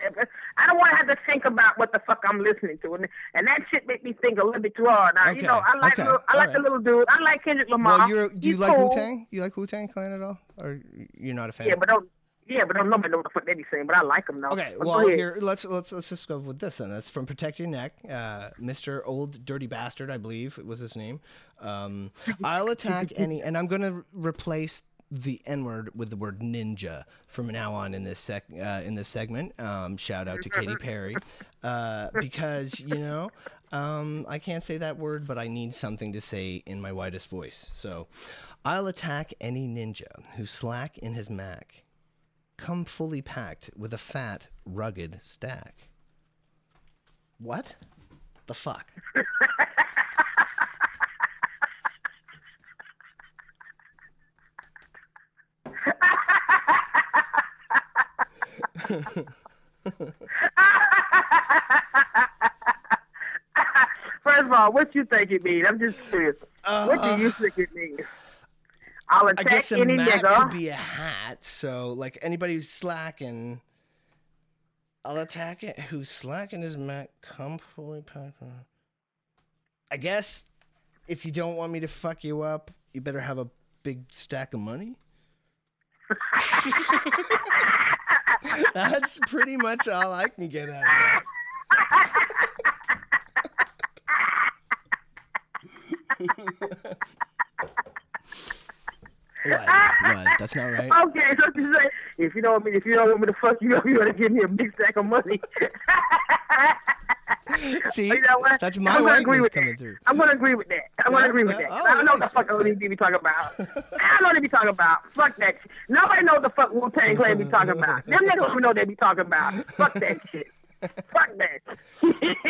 I don't want to have to think about what the fuck I'm listening to, and, and that shit make me think a little bit too hard. Now, Okay, you know, I like okay, little, I like all the little dude. I like Kendrick Lamar. Well, you're, do you He's like cool. Wu Tang? You like Wu Tang Clan at all, or you're not a fan? Yeah, but don't. Yeah, but I don't nobody know what the fuck they be saying. But I like them though. Okay, But well here let's let's let's just go with this then. That's from Protect Your Neck, uh, Mr. Old Dirty Bastard, I believe was his name. Um, I'll attack any, and I'm gonna replace the N word with the word ninja from now on in this sec uh, in this segment. Um, shout out to Katy Perry, uh, because you know um, I can't say that word, but I need something to say in my widest voice. So I'll attack any ninja who's slack in his mac come fully packed with a fat, rugged stack. What? The fuck? First of all, what you think it means? I'm just curious. what do you uh, think it means? I'll attack I guess a any mat nigga. could be a hat. So, like anybody who's slacking, I'll attack it. Who's slacking his mat? Come fully packed. I guess if you don't want me to fuck you up, you better have a big stack of money. That's pretty much all I can get out of that. what? What? That's not right. Okay, so you say if you don't want me, if you don't want me to fuck you you gotta give me a big stack of money. See, You know what? that's my gonna agree with coming that. through. I'm gonna agree with that. I'm Yeah, gonna agree with yeah. that. Oh, I don't know what the fuck ODB be talking about. I don't know what they be talking about. Fuck that shit. Nobody know what the fuck Wu Tang Clan be talking about. Them niggas don't know what they be talking about. Fuck that shit. Fuck that.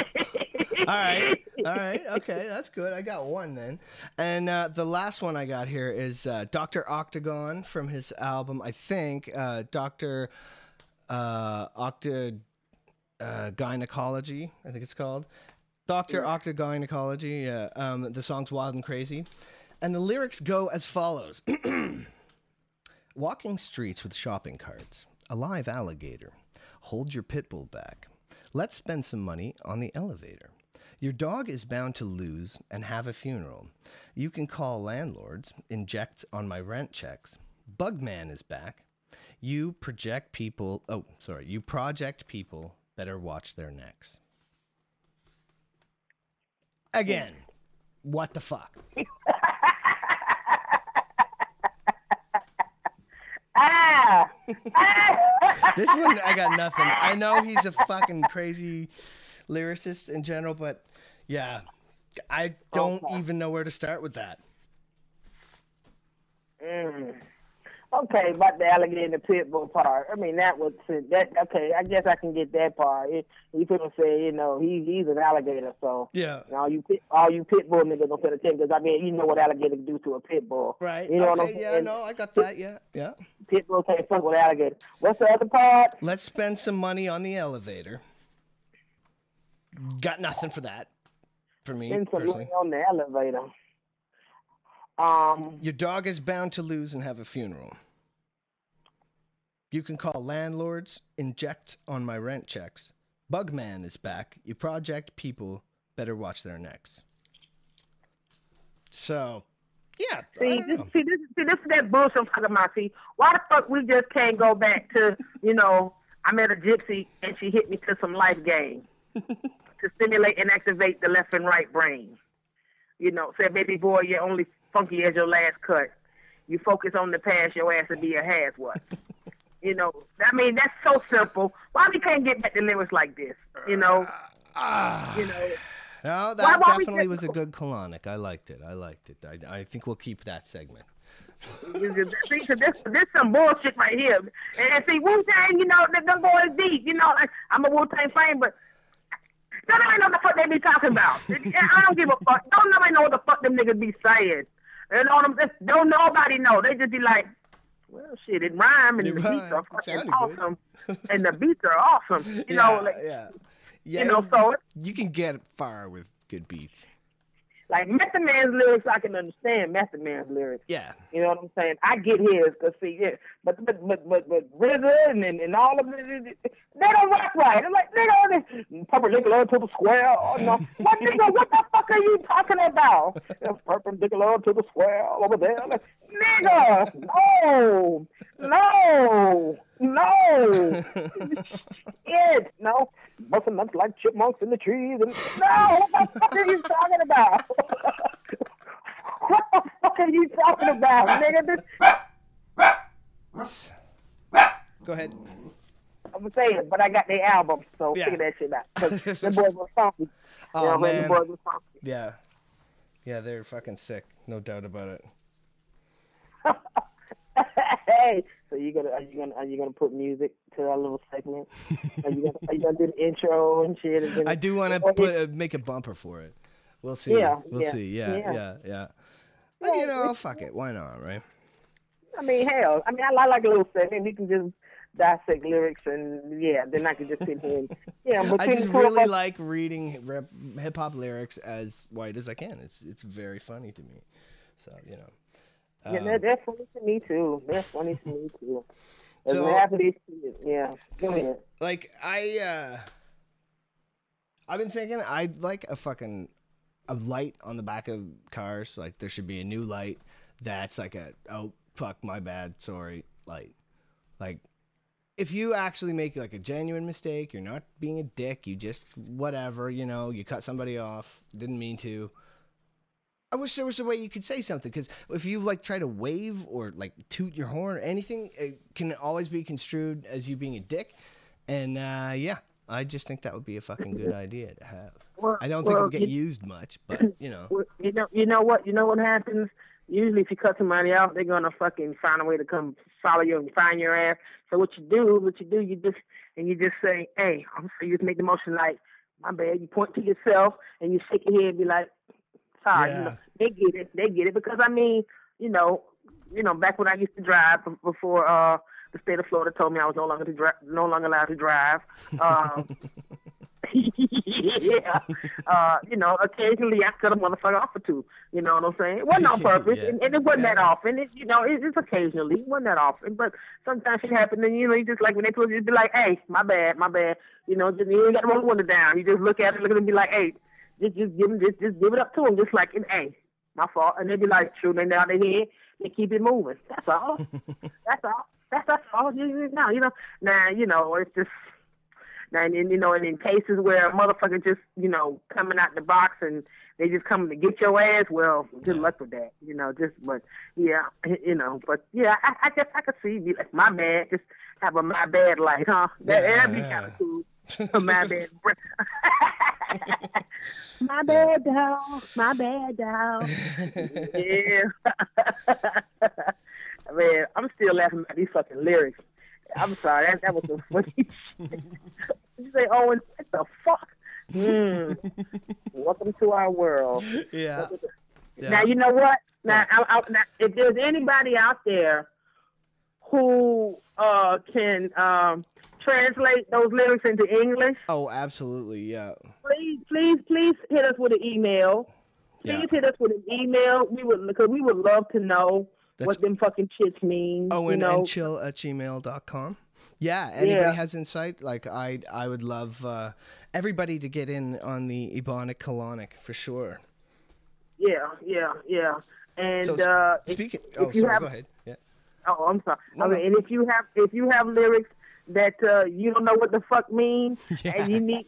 All right, all right, okay, that's good. I got one then, and uh, the last one I got here is uh, Doctor Octagon from his album. I think uh, Doctor uh, Octa uh, Gynecology. I think it's called Doctor Octa Gynecology. Yeah, um, the song's Wild and Crazy, and the lyrics go as follows. Walking streets with shopping carts, a live alligator. Hold your pit bull back. Let's spend some money on the elevator. Your dog is bound to lose and have a funeral. You can call landlords, inject on my rent checks. Bugman is back. You project people, oh, sorry, you project people better watch their necks. Again, what the fuck? ah. This one, I got nothing. I know he's a fucking crazy lyricist in general, but yeah, I don't even know where to start with that. Okay, about the alligator and the pit bull part. I mean, that was that. Okay, I guess I can get that part. It, you people say, you know, he he's an alligator, so Yeah. all you pit, all you pit bull niggas don't pay attention because I mean, you know what alligator do to a pit bull, Right. You know what I'm okay, yeah, saying? no, I got that. Yeah, yeah. Pit bull can't fuck with alligator. What's the other part? Let's spend some money on the elevator. Got nothing for that. For me, Spend some personally. money on the elevator. Um, Your dog is bound to lose and have a funeral. You can call landlords, inject on my rent checks. Bugman is back. You project people better watch their necks. So, yeah. See, this, see, this, see, this is that bullshit I'm talking about. See, why the fuck we just can't go back to, you know, I met a gypsy and she hit me to some life game to stimulate and activate the left and right brain. You know, said, baby boy, you're only funky as your last cut. You focus on the past, your ass will be a has what. you know, I mean, that's so simple. Why we can't get back to lyrics like this? You know, uh, ah. you know. No, that why we definitely was a good colonic. I liked it. I liked it. I, I think we'll keep that segment. see, so this this some bullshit right here. And, see, Wu Tang, you know, them them boys deep. You know, like, I'm a Wu Tang fan, but don't nobody know what the fuck they be talking about. I don't give a fuck. Don't nobody know what the fuck them niggas be saying. You know what I'm saying? Don't nobody know. They just be like, well, shit, it rhymes and It the beats are fucking awesome, and the beats are awesome. You know, like yeah. Yeah, you know, so you can get far with good beats. like Method Man's lyrics, I can understand Method Man's lyrics. Yeah. You know what I'm saying? I get his, cause see, yeah, but but but but but RZA and and, and all of it, they don't rap right. They're like don't perpendicular to the square. Oh, no, what nigga? What the fuck are you talking about? Perpendicular to the square over there. Like, nigga, no, no, no, shit, no. Busting nuts like chipmunks in the trees. And, no, what the fuck are you talking about? what the fuck are you talking about, nigga? This, Go ahead. I'm saying, but I got their album, so Yeah. figure that shit out. 'Cause the boys were funky. Oh, you know, what I mean? man. the boys were funky. Yeah. Yeah, they're fucking sick. No doubt about it. hey, so you gonna are you gonna are you gonna put music to our little segment? Are you gonna are you gonna do the intro and shit? And then, I do want to put uh, make a bumper for it. We'll see. Yeah, we'll yeah, see. Yeah, yeah, yeah. yeah. But, you know, fuck it. Why not, right? I mean, hell, I mean, I, I like a little segment. We can just dissect lyrics and yeah, then I can just sit here and yeah. I between just really us- like reading hip hop lyrics as white as I can. It's it's very funny to me. So you know. Yeah, Um, they're, they're funny to me too. They're funny to me too. So- So, half of these, yeah. Go ahead. like I uh I've been thinking I'd like a fucking a light on the back of cars. Like there should be a new light that's like a oh fuck my bad sorry light. Like if you actually make like a genuine mistake, you're not being a dick. You just whatever you know. You cut somebody off, didn't mean to. I wish there was a way you could say something because if you like try to wave or like toot your horn or anything, it can always be construed as you being a dick. And uh, yeah, I just think that would be a fucking good idea to have. Well, I don't think it well, would get you- used much, but you know. You know, you know what? You know what happens? Usually, if you cut somebody off, they're gonna fucking find a way to come follow you and find your ass. So what you do, what you do, you just and you just say, "Hey," I'm so you just make the motion like, "My bad." You point to yourself and you shake your head and be like, "Sorry." You know, they get it. They get it because I mean, you know, you know, back when I used to drive before uh the state of Florida told me I was no longer to dri- no longer allowed to drive. Um, yeah. Uh, you know, occasionally I cut a motherfucker off or two. You know what I'm saying? It wasn't on purpose, Yeah. and, and it wasn't that often. It, you know, it, it's occasionally. It wasn't that often, but sometimes it happened. And you know, you just like when they pull you, just be like, "Hey, my bad, my bad." You know, just you ain't got to roll the window down. You just look at it, look at it, and be like, "Hey, just just give them, just just give it up to them, just like, an "Hey, my fault," and they be like, "True," they down their head, they keep it moving. That's all. that's all. That's that's all. You, you know, you know. Now, you know, it's just. Now, and, and you know, and in cases where a motherfucker just, you know, coming out the box and they just coming to get your ass, well, good luck with that. You know, just, but yeah, you know, but yeah, I, I guess I could see, be like, my bad, just have a my bad light, huh? That, Yeah, that'd be yeah. kind of cool. My bad. my bad, dog. My bad, dog. yeah. man, I'm still laughing at these fucking lyrics. I'm sorry, that, that was some funny shit. you say, Owen, what the fuck? Mm. Welcome to our world. Yeah. Now you know what? Now, I, I, now, if there's anybody out there who uh, can um, translate those lyrics into English, Oh, absolutely. Yeah. please, please, please hit us with an email. Please Yeah. hit us with an email. We would because we would love to know That's- what them fucking shits mean. Oh, Owen you know? and chill at gmail.com. Yeah, anybody Yeah. has insight, like I I would love uh, everybody to get in on the Ebonic colonic for sure. Yeah, yeah, yeah. And So uh, speaking if Oh, you sorry, have- go ahead. Yeah. Oh, I'm sorry. No, no. and if you have if you have lyrics that uh, you don't know what the fuck mean, and you need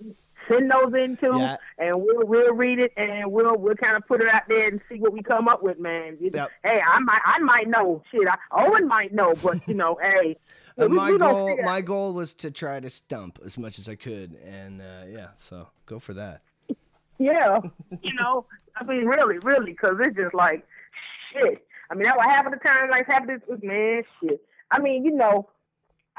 send those in too, Yeah. and we'll we'll read it and we'll we'll kind of put it out there and see what we come up with, man. You- Yep. Hey, I might I might know shit. I, Owen might know, but you know, hey. Uh, my goal my goal was to try to stump as much as I could and uh, yeah, so go for that. Yeah, you know, I mean, really, really, because it's just like shit. I mean, that was half of the time, like half of this was man, shit. I mean, you know,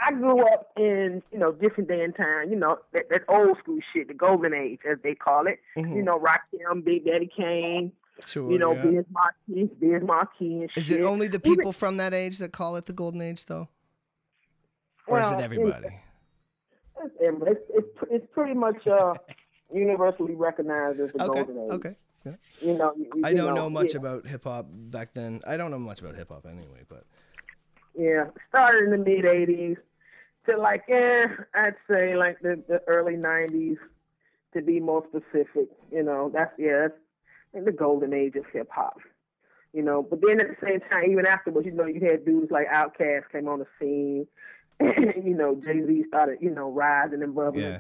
I grew up in you know different day and time. You know, that, that old school shit, the golden age, as they call it. You know, Rakim, Big Daddy Kane. Sure. You know, Mm-hmm. yeah. Biz Markie, Biz Markie, and Is shit. it only the Even- people from that age that call it the golden age though? Or is Well, it it- everybody? It's, it's, it's, it's pretty much uh, universally recognized as the Okay. golden age. Okay. Yeah. You know, you, I don't know much yeah. about hip hop back then. I don't know much about hip hop anyway, but Yeah, started in the mid '80s to like, eh, I'd say like the, the early '90s to be more specific. You know, that's yeah, that's like the golden age of hip hop. You know, but then at the same time, even afterwards, you know, you had dudes like Outkast came on the scene. you know, Jay Z started, you know, rising and bubbling. yeah.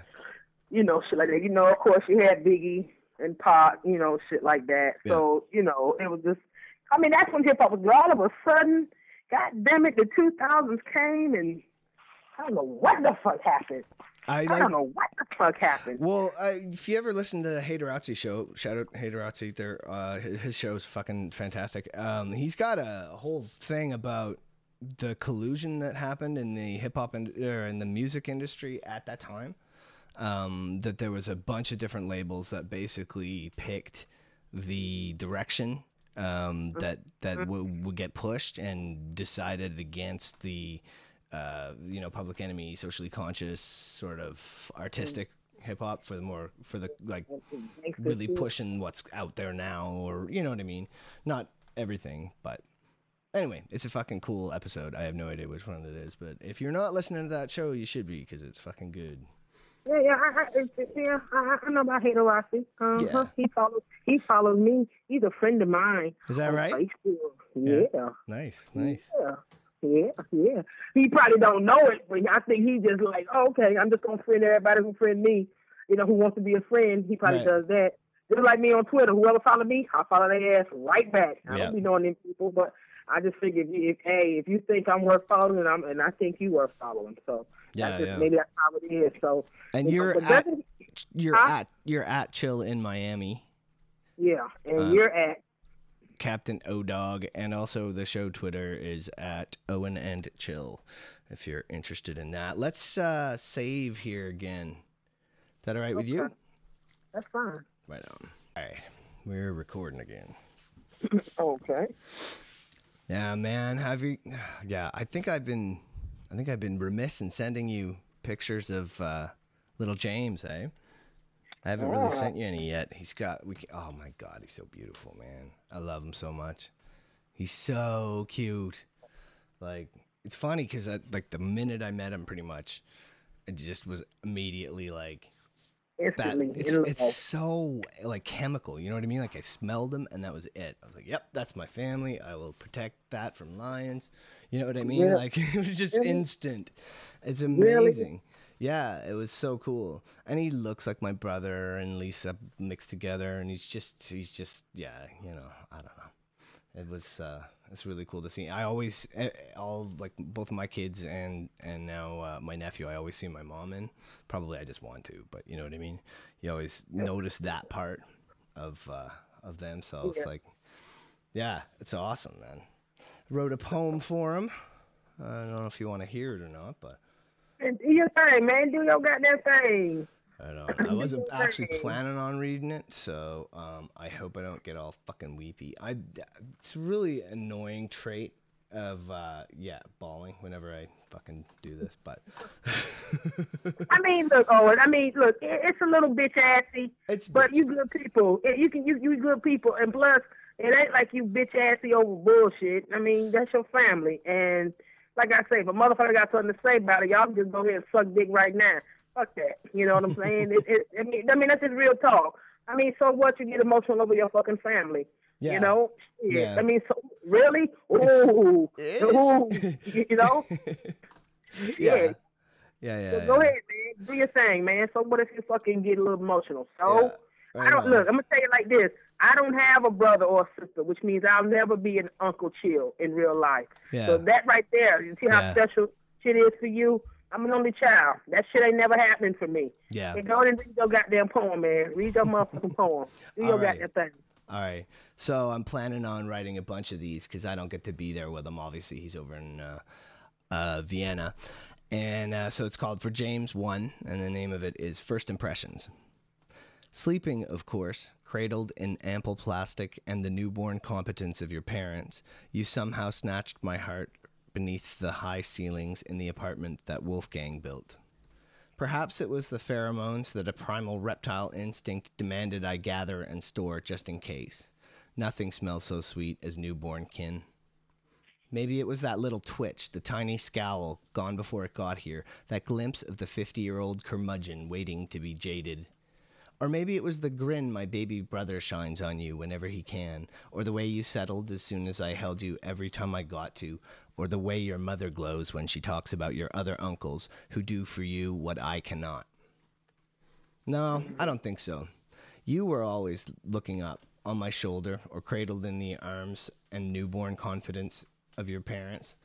You know, shit like that. You know, of course, you had Biggie and Pac. You know, shit like that. Yeah. So you know, it was just. I mean, that's when hip hop was. All of a sudden, God damn it, the 2000s came and I don't know what the fuck happened. I I don't know what the fuck happened. Well, uh, if you ever listen to the Haterazzi show, shout out Haterazzi, there, uh, his, show is fucking fantastic. Um, he's got a whole thing about the collusion that happened in the hip hop and or in the music industry at that time. Um, that there was a bunch of different labels that basically picked the direction um, that that would would get pushed and decided against the uh, you know public enemy, socially conscious sort of artistic hip hop for the more for the like really pushing what's out there now, or you know what I mean. Not everything, but anyway, it's a fucking cool episode. I have no idea which one it is, but if you're not listening to that show, you should be because it's fucking good. Yeah, yeah, I, I, it's- yeah, I, I know about Haterazzi. Uh-huh. Yeah. He follows. He follows me. He's a friend of mine. Is that right? Facebook. Yeah. Yeah. Nice, nice. Yeah. Yeah, yeah. He probably don't know it, but I think he just like, oh, okay, I'm just gonna friend everybody who friend me. You know, who wants to be a friend. He probably Right. does that. Just like me on Twitter. Whoever follow me, I follow their ass right back. I Yeah. don't be knowing them people, but I just figure if, you, if hey, if you think I'm worth following, and I'm and I think you worth following, so Yeah, that's just, yeah. maybe that's how it is. So And you you're but at you're Huh? at you're at chill in Miami. yeah, and Uh, you're at Captain O Dog, and also the show Twitter is at Owen and Chill. If you're interested in that, let's uh, save here again. Is that all right with you? that's fine. Right on. All right, we're recording again. Okay. Yeah, man. Have you? Yeah, I think I've been, I think I've been remiss in sending you pictures of uh, little James. Eh? I haven't really sent you any yet. He's got. We. can- Oh my God, he's so beautiful, man. I love him so much. He's so cute. Like it's funny because like the minute I met him, pretty much, it just was immediately like that it's it's so like chemical you know what i mean like i smelled them and that was it i was like yep that's my family i will protect that from lions you know what i mean Yeah. like it was just instant it's amazing yeah it was so cool. And he looks like my brother and lisa mixed together and he's just he's just yeah you know i don't know. It was uh it's really cool to see. I always eh, all like both my kids and and now uh, my nephew i always see my mom in. Probably i just want to but you know what i mean? You always notice that part of uh of them. So it's like yeah it's awesome man. Wrote a poem for him. I don't know if you want to hear it or not, but do your thing, man. Do your goddamn thing. I don't. I wasn't actually planning on reading it, so um, I hope I don't get all fucking weepy. I it's a really annoying trait of uh, yeah bawling whenever I fucking do this, but I mean, look, Owen. I mean, look. It, it's a little bitch assy. It's but bitch. you good people. You can you you good people, and plus, it ain't like you bitch assy over bullshit. I mean, that's your family, and like I say, if a motherfucker got something to say about it, y'all can just go ahead and suck dick right now. Fuck that. You know what I'm saying? it, it, I mean, I mean that's just real talk. I mean, so what? You get emotional over your fucking family. Yeah. You know? Yeah. I mean, so really? Ooh, it's- ooh, you know? yeah, yeah, yeah. So go ahead, man. Do your thing, man. So what if you fucking get a little emotional? So Yeah, I don't on. look. I'm gonna tell you like this. I don't have a brother or a sister, which means I'll never be an Uncle Chill in real life. Yeah. So that right there, you see how Yeah. special shit is for you. I'm an only child. That shit ain't never happening for me. Yeah. Hey, go ahead and read your goddamn poem, man. Read your motherfucking poem. Do your right. goddamn thing. All right. So I'm planning on writing a bunch of these because I don't get to be there with him. Obviously, he's over in uh, uh, Vienna. And uh, so it's called For James 1, and the name of it is First Impressions. Sleeping, of course, cradled in ample plastic and the newborn competence of your parents, you somehow snatched my heart beneath the high ceilings in the apartment that Wolfgang built. Perhaps it was the pheromones that a primal reptile instinct demanded I gather and store just in case. Nothing smells so sweet as newborn kin. Maybe it was that little twitch, the tiny scowl gone before it got here, that glimpse of the 50 year old curmudgeon waiting to be jaded. Or maybe it was the grin my baby brother shines on you whenever he can, or the way you settled as soon as I held you every time I got to, or the way your mother glows when she talks about your other uncles who do for you what I cannot. No, I don't think so. You were always looking up on my shoulder or cradled in the arms and newborn confidence of your parents.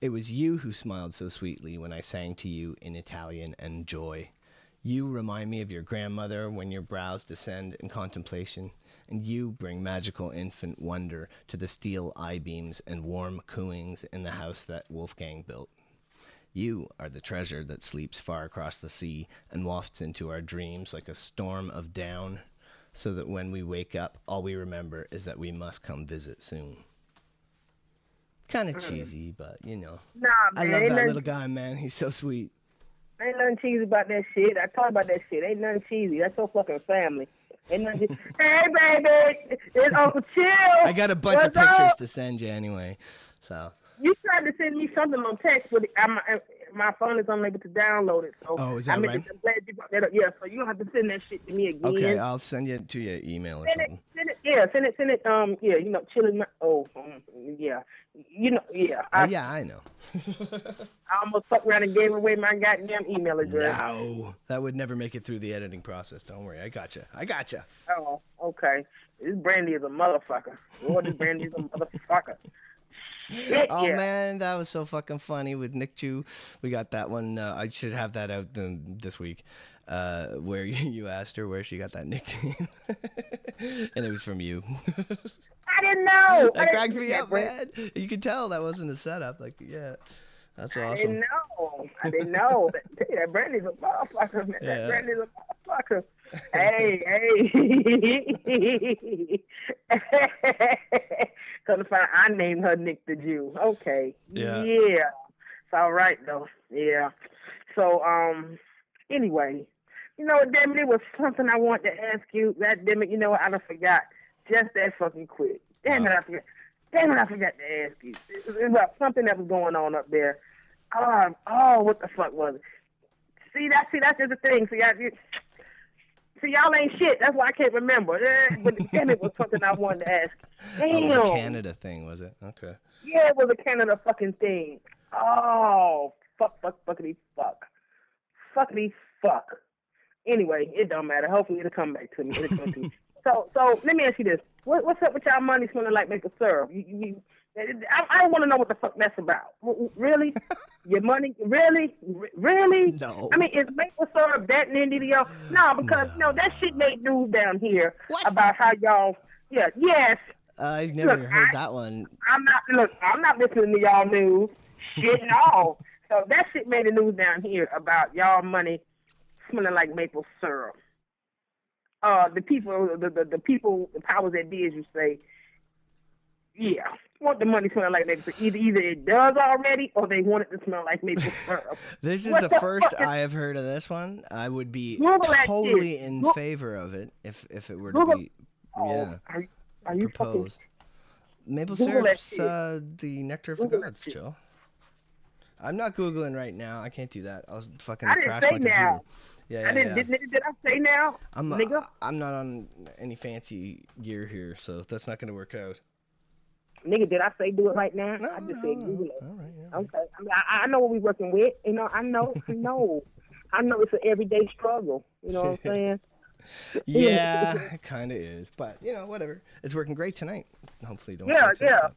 It was you who smiled so sweetly when I sang to you in Italian and joy. You remind me of your grandmother when your brows descend in contemplation, and you bring magical infant wonder to the steel eye beams and warm cooings in the house that Wolfgang built. You are the treasure that sleeps far across the sea and wafts into our dreams like a storm of down, so that when we wake up, all we remember is that we must come visit soon. Kind of cheesy, but you know. Nah, I love that little guy, man. He's so sweet. Ain't nothing cheesy about that shit. I talk about that shit. Ain't nothing cheesy. That's your fucking family. Ain't nothing. hey, baby, it's Uncle Chill. I got a bunch of What's up? pictures to send you anyway. So, You tried to send me something on text, but I'm, I, my phone is unable to download it. So Oh, is I that right? to- I'm glad you brought that up. Yeah, so you don't have to send that shit to me again. okay, I'll send it to your email or Send it, send it, yeah, send it, send it. Um, yeah, you know, chilling. My, oh, um, yeah, you know, yeah. I, Uh, yeah, I know. I almost fucked around and gave away my goddamn email address. No, that would never make it through the editing process. Don't worry, I gotcha. I gotcha. Oh, okay. This brandy is a motherfucker. Lord, this brandy is a motherfucker. Shit, Oh yeah. man, that was so fucking funny with Nick Chu. We got that one. Uh, I should have that out um, this week. Uh, where you, asked her where she got that nickname, and it was from you. I didn't know. That didn't- cracks me up, man. You could tell that wasn't a setup. Like, yeah, that's I awesome. didn't know. I didn't know. that, that brandy's a motherfucker, man. Yeah. That brandy's a motherfucker. hey, hey. Come to find I named her Nick the Jew. Okay. Yeah. Yeah. It's all right though. Yeah. So um anyway, you know what, damn it, it was something I wanted to ask you. That damn it, you know what, I done forgot. Just that fucking quick. Damn it, I forgot. Damn it, I forgot to ask you. It was about something that was going on up there. Um, oh, what the fuck was it? See that? See, that's just the thing. See, I, you, see, y'all ain't shit. That's why I can't remember. Eh, But damn, it was something I wanted to ask. Damn. Oh, it was a Canada thing, was it? Okay. Yeah, it was a Canada fucking thing. Oh, fuck, fuck, fuckity, fuck. Fuckity, fuck. Anyway, it don't matter. Hopefully it'll come back to me. To me. So, so let me ask you this: what, What's up with y'all money smelling like maple syrup? You, you, I, I don't want to know what the fuck that's about. Really? Your money? Really? R- really? No. I mean, is maple syrup that NDDO? No, because you know that shit made news down here What? about how y'all. Yeah. Yes. I've never Look, heard I- that one. I'm not look. I'm not listening to y'all news. Shit and all. So that shit made the news down here about y'all money smelling like maple syrup. Uh, the people, the, the the people, the powers that be, as you say, yeah, want the money smelling like maple syrup. Either either it does already, or they want it to smell like maple syrup. This is the the first I have heard of this one. I would be Google totally in Goo- favor of it if if it were to Google- be Oh, yeah are, you- are you fucking? proposed. Maple Google syrup's uh, the nectar of the Google gods. Joe. I'm not googling right now. I can't do that. I'll fucking I crash my computer. now. Yeah, I didn't. yeah. Did, did, I say now, I'm nigga? uh, I'm not on any fancy gear here, so that's not going to work out. Nigga, did I say do it right now? No, I just no, said. Google it. All right, yeah. Okay. I mean, I, I know what we're working with. You know, I know, I know, I know it's an everyday struggle. You know what I'm saying? Yeah, it kind of is, but you know, whatever. It's working great tonight. Hopefully, don't. Yeah, yeah.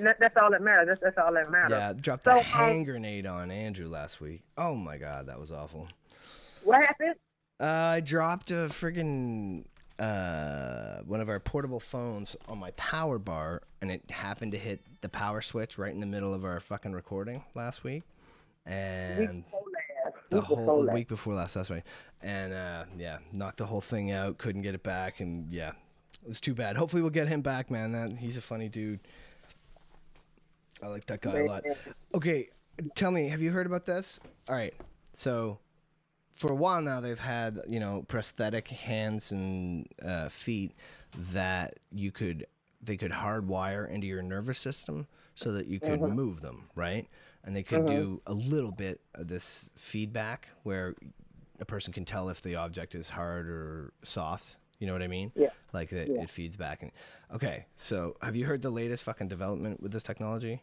that, that's all that matters. That's, that's all that matters. Yeah, dropped So, a um, hand grenade on Andrew last week. Oh my god, that was awful. What happened? Uh, I dropped a friggin' uh, one of our portable phones on my power bar, and it happened to hit the power switch right in the middle of our fucking recording last week. And the Week whole week before last, that's right. And uh, yeah, knocked the whole thing out. Couldn't get it back, and yeah, it was too bad. Hopefully, we'll get him back, man. That he's a funny dude. I like that guy a lot. Okay, tell me, have you heard about this? All right, so for a while now, they've had you know prosthetic hands and uh, feet that you could they could hardwire into your nervous system so that you could mm-hmm. move them, right? And they could mm-hmm. do a little bit of this feedback where a person can tell if the object is hard or soft. You know what I mean? Yeah. Like that it feeds back. And okay, so have you heard the latest fucking development with this technology?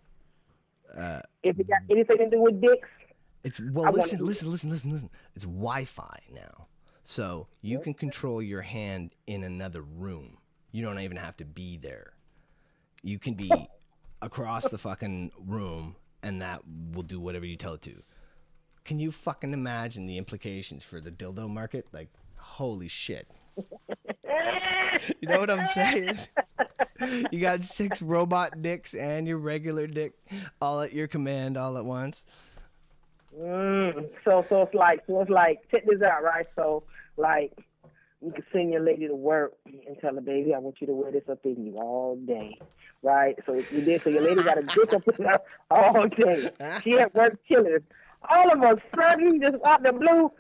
Uh, if it got anything to do with dicks, It's well, wanna listen, listen, listen, listen, listen. It's Wi-Fi now, so you can control your hand in another room. You don't even have to be there. You can be across the fucking room, and that will do whatever you tell it to. Can you fucking imagine the implications for the dildo market? Like, holy shit. You know what I'm saying? You got six robot dicks and your regular dick all at your command all at once. Mm, so so it's like so it's like check this out, right? So like you can send your lady to work and tell her, baby, I want you to wear this up in you all day. Right? So if you did so your lady got a dick up in her all day. She at work chilling. All of a sudden, just out the blue,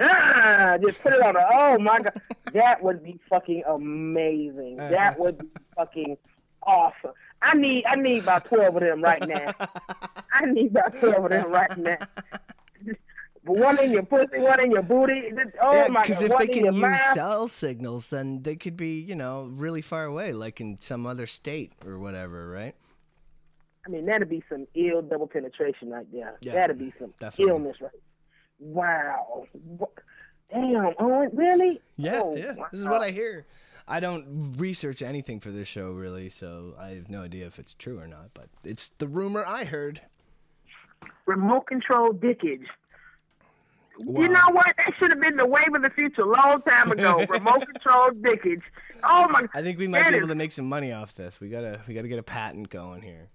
ah, just put it on her. Oh my god. That would be fucking amazing. That would be fucking awesome. I need I need about twelve of them right now. I need about twelve of them right now. But one in your pussy, one in your booty. Oh yeah, my because if one they can use mouth. cell signals, then they could be, you know, really far away, like in some other state or whatever, right? I mean, that'd be some ill double penetration right there. Yeah, that'd be some definitely. illness right. Wow. Wha- Damn. Oh, really? Yeah, Oh, yeah. This is what I hear. I don't research anything for this show really, so I have no idea if it's true or not. But it's the rumor I heard. Remote control dickage. Wow. You know what? That should have been the wave of the future a long time ago. Remote control dickage. Oh my! I think we might that be is- able to make some money off this. We gotta, we gotta get a patent going here.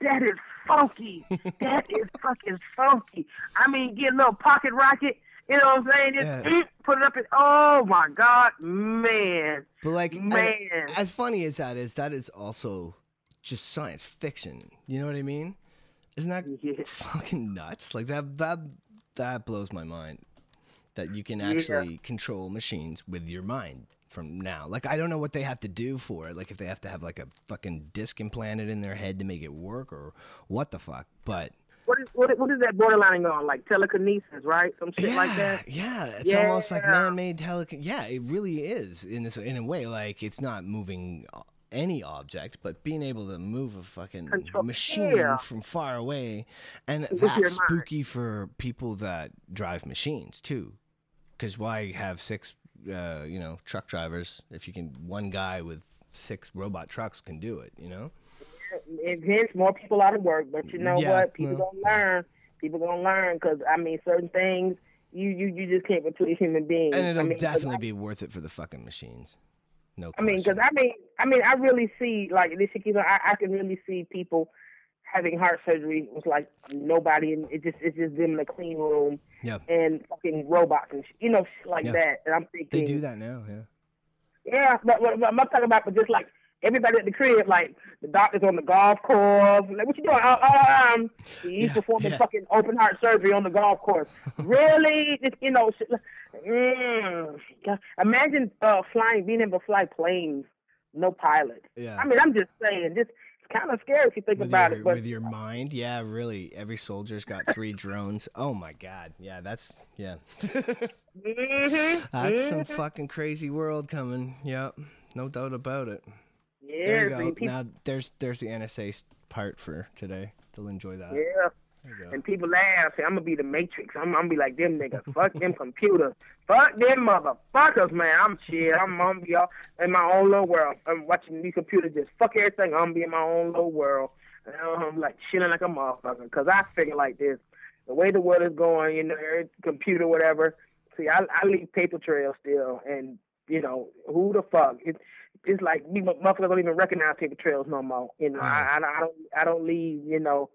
That is funky. that is fucking funky. I mean, get a little pocket rocket. You know what I'm saying? Just Yeah. eat, put it up in. Oh my God, man. But like, Man. as funny as that is, that is also just science fiction. You know what I mean? Isn't that Yeah. fucking nuts? Like that, that, that blows my mind. That you can actually control machines with your mind from now. Like I don't know what they have to do for it. Like if they have to have like a fucking disc implanted in their head to make it work, or what the fuck. But What is what is, what is that borderlining on? Like telekinesis, right? Some shit yeah, like that. Yeah, it's almost like man-made telecom. Yeah, it really is in this in a way. Like it's not moving any object, but being able to move a fucking Control- machine yeah. from far away, and With that's spooky for people that drive machines too. Because why have six, uh, you know, truck drivers if you can one guy with six robot trucks can do it? You know. It hence more people out of work, but you know Yeah, what? People well. gonna learn. People gonna learn because I mean, certain things you you you just can't a human being. And it'll I mean, definitely I- be worth it for the fucking machines. No. I mean, because I mean, I mean, I really see like this. Keep I, I can really see people having heart surgery with like nobody, and it just it's just them in a clean room yeah, and fucking robots and sh- you know shit like Yeah. that. And I'm thinking they do that now. Yeah. Yeah, but, but, but I'm not talking about, but just like everybody at the crib, like the doctors on the golf course. Like, what you doing? Uh, uh, um, he's Yeah, performing yeah. fucking open heart surgery on the golf course. really? Just, you know, shit, mm, imagine uh, flying, being able to fly planes, no pilot. Yeah. I mean, I'm just saying, this it's kind of scary if you think with about your, it. But with your mind, yeah, really. Every soldier's got three drones. Oh my god, yeah, that's yeah, Mhm, that's some mhm. fucking crazy world coming. Yep, no doubt about it. Yeah, There you go. people, Now there's there's the NSA part for today. They'll enjoy that. yeah. There you go. And people laugh. Say, I'm gonna be the Matrix. I'm, I'm gonna be like them niggas. Fuck them computers. Fuck them motherfuckers, man. I'm shit. I'm, I'm gonna be all in my own little world. I'm watching these computers just fuck everything. I'm gonna be in my own little world. And I'm like chilling like a motherfucker. Cause I figure like this. The way the world is going, you know, computer, whatever. See, I, I leave paper trail still, and you know, who the fuck? It, it's like me, motherfuckers don't even recognize paper trails no more. You know, I, I, I don't, I don't leave, you know,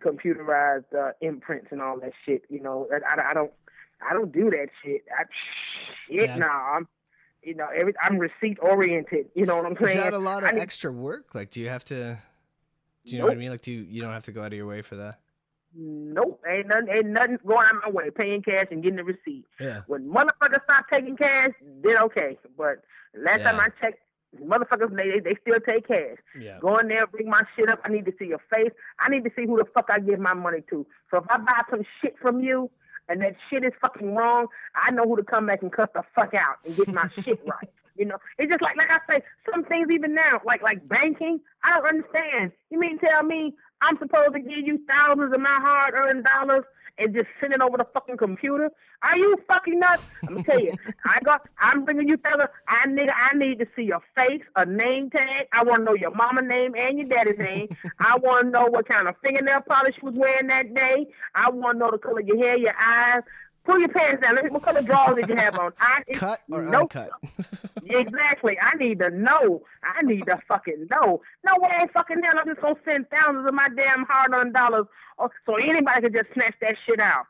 computerized uh, imprints and all that shit. You know, I, I, I don't, I don't do that shit. I, shit, Yeah. nah. I'm, you know, every I'm receipt oriented. You know what I'm saying? Is that a lot of I extra work? Like, do you have to? Do you know what I mean? Like, do you, you don't have to go out of your way for that? Nope, ain't nothing, ain't nothing going out of my way. Paying cash and getting the receipt. Yeah. When motherfuckers stop taking cash, then okay. But last time I checked, motherfuckers they they still take cash. Yeah. Go in there, bring my shit up. I need to see your face. I need to see who the fuck I give my money to. So if I buy some shit from you and that shit is fucking wrong, I know who to come back and cut the fuck out and get my shit right. You know, it's just like like I say, some things even now, like like banking, I don't understand. You mean tell me I'm supposed to give you thousands of my hard earned dollars and just send it over the fucking computer? Are you fucking nuts? I'm gonna tell you, I got, I'm bringing you fellas. I nigga, I need to see your face, a name tag. I want to know your mama name and your daddy's name. I want to know what kind of fingernail polish you was wearing that day. I want to know the color of your hair, your eyes. Pull your pants down. Let me, what color drawers did you have on? I, Cut or nope. uncut? Exactly. I need to know. I need to fucking know. No way in fucking hell I'm just gonna send thousands of my damn hard earned dollars or, so anybody can just snatch that shit out.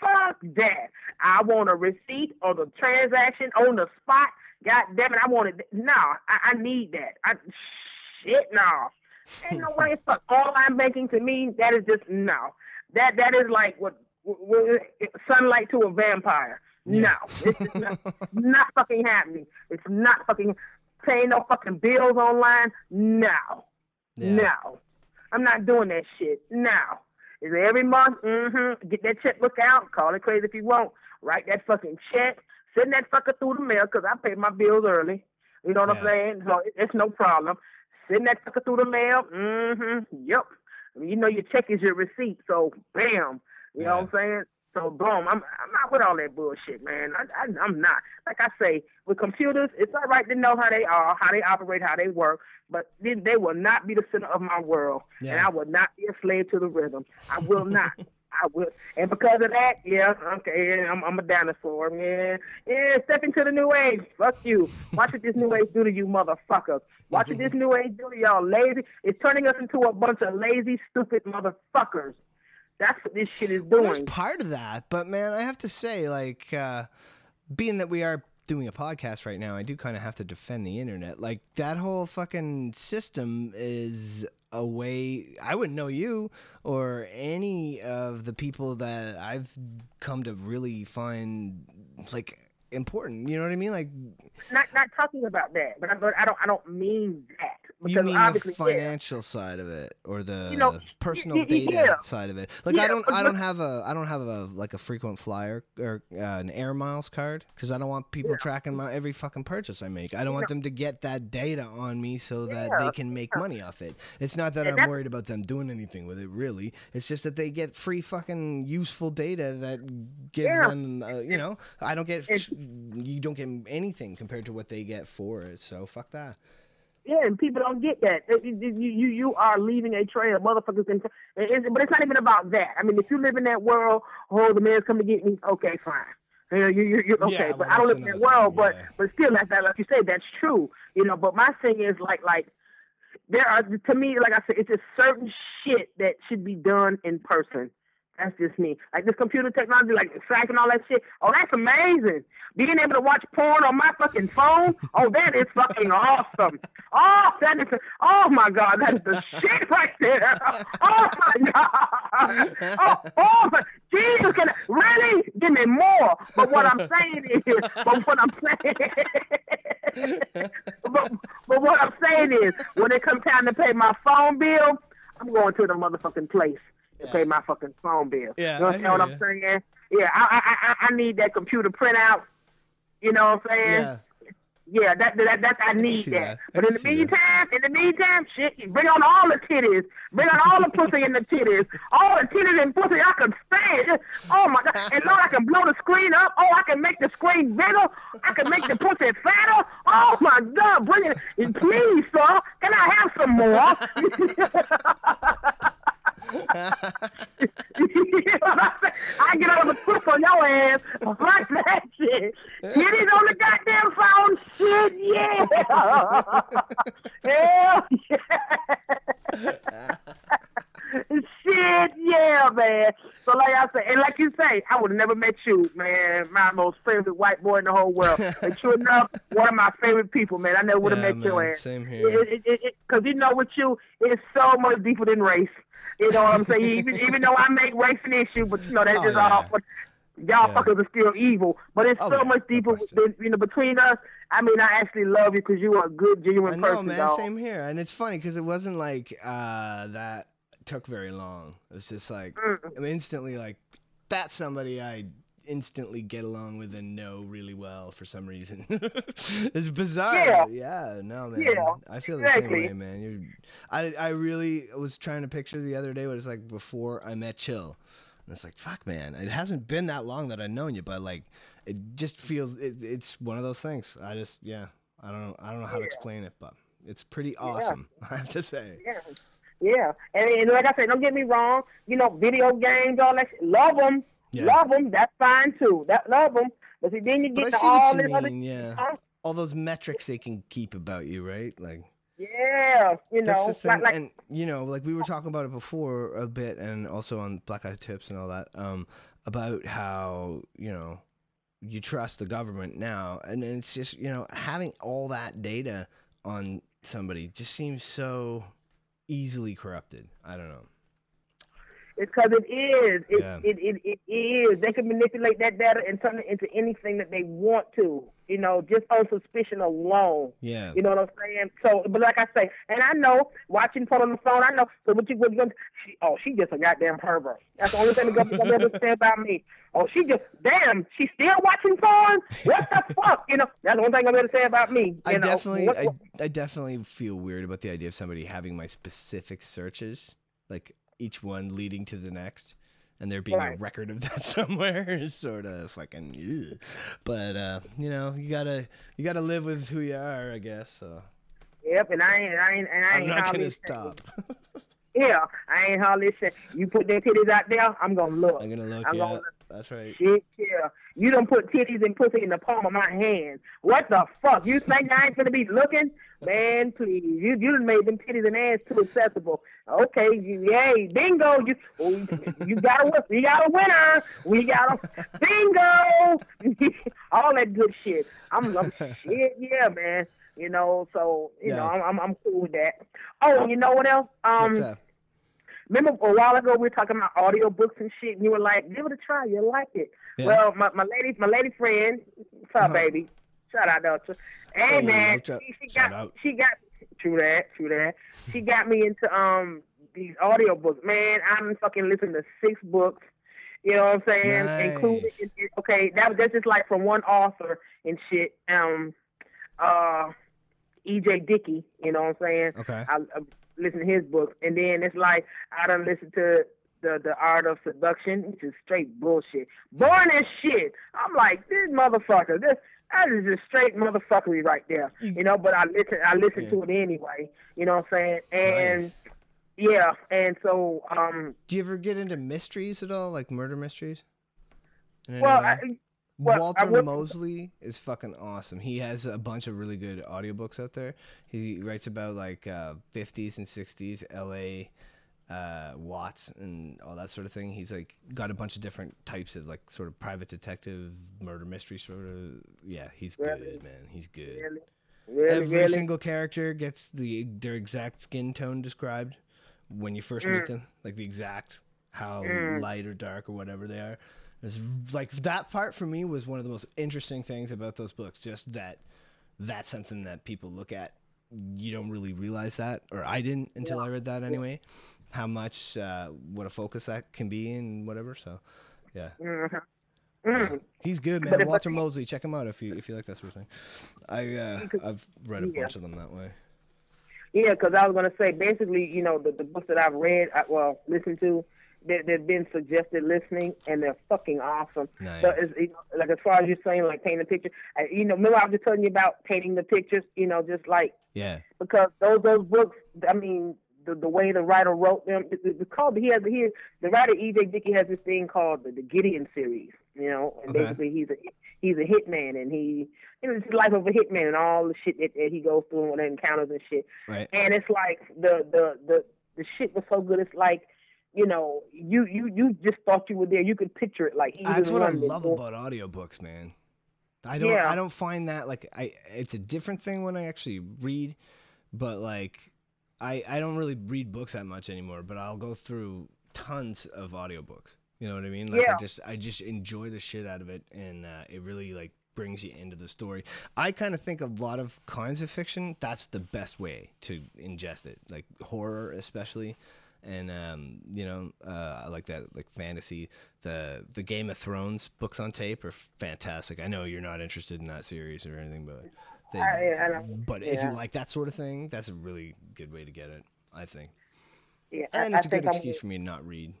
Fuck that. I want a receipt or the transaction on the spot. God damn it, I want it. No, I, I need that. I shit no. Ain't no way fuck online banking to me, that is just no. That that is like what sunlight to a vampire. No, it's not, not fucking happening. It's not fucking paying no fucking bills online. No, Yeah. no, I'm not doing that shit. No, is it every month? Mm-hmm. Get that checkbook out. Call it crazy if you want. Write that fucking check. Send that fucker through the mail because I pay my bills early. You know what I'm saying? So it's no problem. Send that fucker through the mail. Mm-hmm. Yep. You know your check is your receipt. So bam. You know what I'm saying? So boom, I'm I'm not with all that bullshit, man. I, I I'm not. Like I say, with computers, it's all right to know how they are, how they operate, how they work, but they, they will not be the center of my world, and I will not be a slave to the rhythm. I will not. I will, and because of that, yeah, okay, yeah, I'm, I'm a dinosaur, man. Yeah, step into the new age. Fuck you. Watch what this new age do to you, motherfuckers. Watch what this new age do to y'all, lazy. It's turning us into a bunch of lazy, stupid motherfuckers. That's what this shit is Well, there's doing. part of that, but man, I have to say, like, uh, being that we are doing a podcast right now, I do kind of have to defend the internet. Like, that whole fucking system is a way I wouldn't know you or any of the people that I've come to really find like important. You know what I mean? Like, not not talking about that, but I don't I don't mean that you mean the obviously yeah. financial side of it or the You know, personal y- y- data yeah. side of it? Like i don't i don't have a i don't have a like a frequent flyer or uh, an air miles card because i don't want people tracking my every fucking purchase i make. I don't want them to get that data on me so that they can make money off it. It's not that And i'm worried about them doing anything with it really. It's just that they get free fucking useful data that gives Yeah. them uh, you know i don't get you don't get anything compared to what they get for it so fuck that Yeah, and people don't get that. You you you, you are leaving a trail, of motherfuckers. Can, it's, but it's not even about that. I mean, if you live in that world, oh, the man's coming to get me. Okay, fine. You know, you, you, you, okay, Yeah, but I don't that's live in that world. thing, But yeah. but still, like that, like you say, that's true. You know, but my thing is like like there are to me, like I said, it's just certain shit that should be done in person. That's just me. Like this computer technology, like Slack and all that shit. Oh, that's amazing. Being able to watch porn on my fucking phone. Oh, that is fucking awesome. Oh, that is. Oh my god, that's the shit right there. Oh my god. Oh, oh Jesus, can really give me more? But what I'm saying is, but what I'm saying, but, but what I'm saying is, when it comes time to pay my phone bill, I'm going to the motherfucking place to pay my fucking phone bill. Yeah, you I understand hear what. I'm saying? Yeah, I, I I I need that computer printout. You know what I'm saying? Yeah. Yeah, that that that I need see that. that. But in the see that. meantime, in the meantime, shit, bring on all the titties, bring on all the pussy in the titties, all the titties and pussy I can stand. Oh my god! And Lord, I can blow the screen up. Oh, I can make the screen bigger. I can make the pussy fatter. Oh my god! Bring it, and please, sir. Can I have some more? I get out of the foot on your ass, Fuck that shit. Titties on the goddamn phone, shit, yeah. Hell yeah. shit, yeah, man. So like I said, and like you say, I would have never met you, man. My most favorite white boy in the whole world. And true enough, one of my favorite people, man. I never would have Yeah, met your man, ass. same here. Because you know, with you, it's so much deeper than race. You know what I'm saying? even even though I make race an issue, but you know that's Oh, just yeah. all. But y'all Yeah. fuckers are still evil. But it's Oh, so yeah, much deeper, than, you know, between us. I mean, I actually love you because you are a good, genuine I know, person, man. dog. Same here. And it's funny because it wasn't like uh, that took very long. It was just like I'm instantly like that's somebody I instantly get along with and know really well for some reason. it's bizarre. Yeah. Yeah. No, man. Yeah, I feel the exactly. same way, man. You're. I I really was trying to picture the other day what it's like before I met Chill. And it's like, fuck, man. It hasn't been that long that I've known you, but like, it just feels it, it's one of those things. I just, yeah, I don't know, I don't know how to explain it, but it's pretty awesome. I have to say. Yeah. Yeah, and, and like I said, don't get me wrong. You know, video games, all that. Shit, love them, Yeah. love them. That's fine too. That love them. But see, then you get to all this other. Yeah, all those metrics they can keep about you, right? Like Yeah, you know, the thing. like, like and you know, like we were talking about it before a bit, and also on Black Eye Tips and all that, um, about how you know you trust the government now, and it's just you know having all that data on somebody just seems so easily corrupted. I don't know. It's because it is. It, Yeah. it, it, it is. They can manipulate that data and turn it into anything that they want to, you know, just on suspicion alone. Yeah. You know what I'm saying? So, but like I say, and I know, watching porn on the phone, I know. So what you, what you gonna, she, oh, she just a goddamn pervert. That's the only thing the government ever say about me. Oh, she just, damn, she still watching porn? What the fuck? You know, that's the only thing I'm gonna say about me. You I know? definitely, What- I, I definitely feel weird about the idea of somebody having my specific searches, like each one leading to the next, and there being a record of that somewhere is sort of fucking. Ugh. But uh, you know, you gotta, you gotta live with who you are, I guess. So Yep, and I ain't, I ain't, and I I'm not gonna stop. Yeah, I ain't hardly saying you put them titties out there. I'm gonna look. I'm gonna look. I'm Yeah, gonna that's right. Shit, yeah. You don't put titties and pussy in the palm of my hand. What the fuck? You think I ain't gonna be looking? Man, please. You you done made them titties and ass too accessible. Okay, you, yay, bingo. You oh, you, you got a we got a winner. We got a bingo. All that good shit. I'm, I'm shit, yeah, man. You know, so you Yeah. know, I'm, I'm I'm cool with that. Oh, you know what else? Um? Remember a while ago we were talking about audio books and shit, and you were like, "Give it a try, you'll like it." Yeah. Well, my, my lady, my lady friend, what's up, Uh-huh. baby? Shout out, Delta. Hey, Hey, man, Delta. she, got, out. she got, true that, true that. She got me into um these audio books. Man, I'm fucking listening to six books. You know what I'm saying? Nice. Including, okay, that that's just like from one author and shit. Um, uh, E.J. Dickey. You know what I'm saying? Okay. I, I listen to his books, and then it's like I don't listen to the the art of seduction, which is straight bullshit, boring as shit. I'm like this motherfucker. This that is just straight motherfuckery right there, you know. But I listen, I listen to it anyway. You know what I'm saying? And Nice. yeah, and so um, Do you ever get into mysteries at all, like murder mysteries? Well. I, Well, Walter would- Mosley is fucking awesome. He has a bunch of really good audiobooks out there. He writes about like uh, 50s and 60s LA uh, Watts and all that sort of thing. He's like got a bunch of different types of like sort of private detective, murder mystery sort of. Yeah, he's good, man. He's good. Really, really, Every really. single character gets the their exact skin tone described when you first Mm. meet them, like the exact how light or dark or whatever they are. It's like that part for me was one of the most interesting things about those books. Just that that's something that people look at. You don't really realize that, or I didn't until I read that anyway. How much uh, what a focus that can be and whatever. So, yeah, Mm. he's good, man. Walter Mosley, check him out if you if you like that sort of thing. I uh, I've read a yeah. bunch of them that way. Yeah, because I was gonna say basically, you know, the, the books that I've read, I, well, listened to, they, they've been suggested listening, and they're fucking awesome. Nice. So it's, you know, like as far as you're saying, like painting the picture, I, you know, remember I was just telling you about painting the pictures, you know, just like Yeah. because those those books, I mean, the the way the writer wrote them, it, it's called he has he the writer E.J. Dickey has this thing called the, the Gideon series, you know, and Okay. basically he's a he's a hitman, and he you know it's the life of a hitman and all the shit that, that he goes through and encounters and shit, Right. and it's like the the the the shit was so good, it's like. You know, you you you just thought you were there. You could picture it like That's what I love doing- about audiobooks, man. I don't Yeah. I don't find that like I it's a different thing when I actually read, but like I I don't really read books that much anymore, but I'll go through tons of audiobooks. You know what I mean? Like Yeah. I just I just enjoy the shit out of it and uh, it really like brings you into the story. I kind of think a lot of kinds of fiction that's the best way to ingest it. Like horror especially and um, you know, uh, I like that, like fantasy. The the Game of Thrones books on tape are fantastic. I know you're not interested in that series or anything, but they, I- I don't- but if you like that sort of thing, that's a really good way to get it. I think, Yeah, and I it's a good I'm- excuse for me to not read.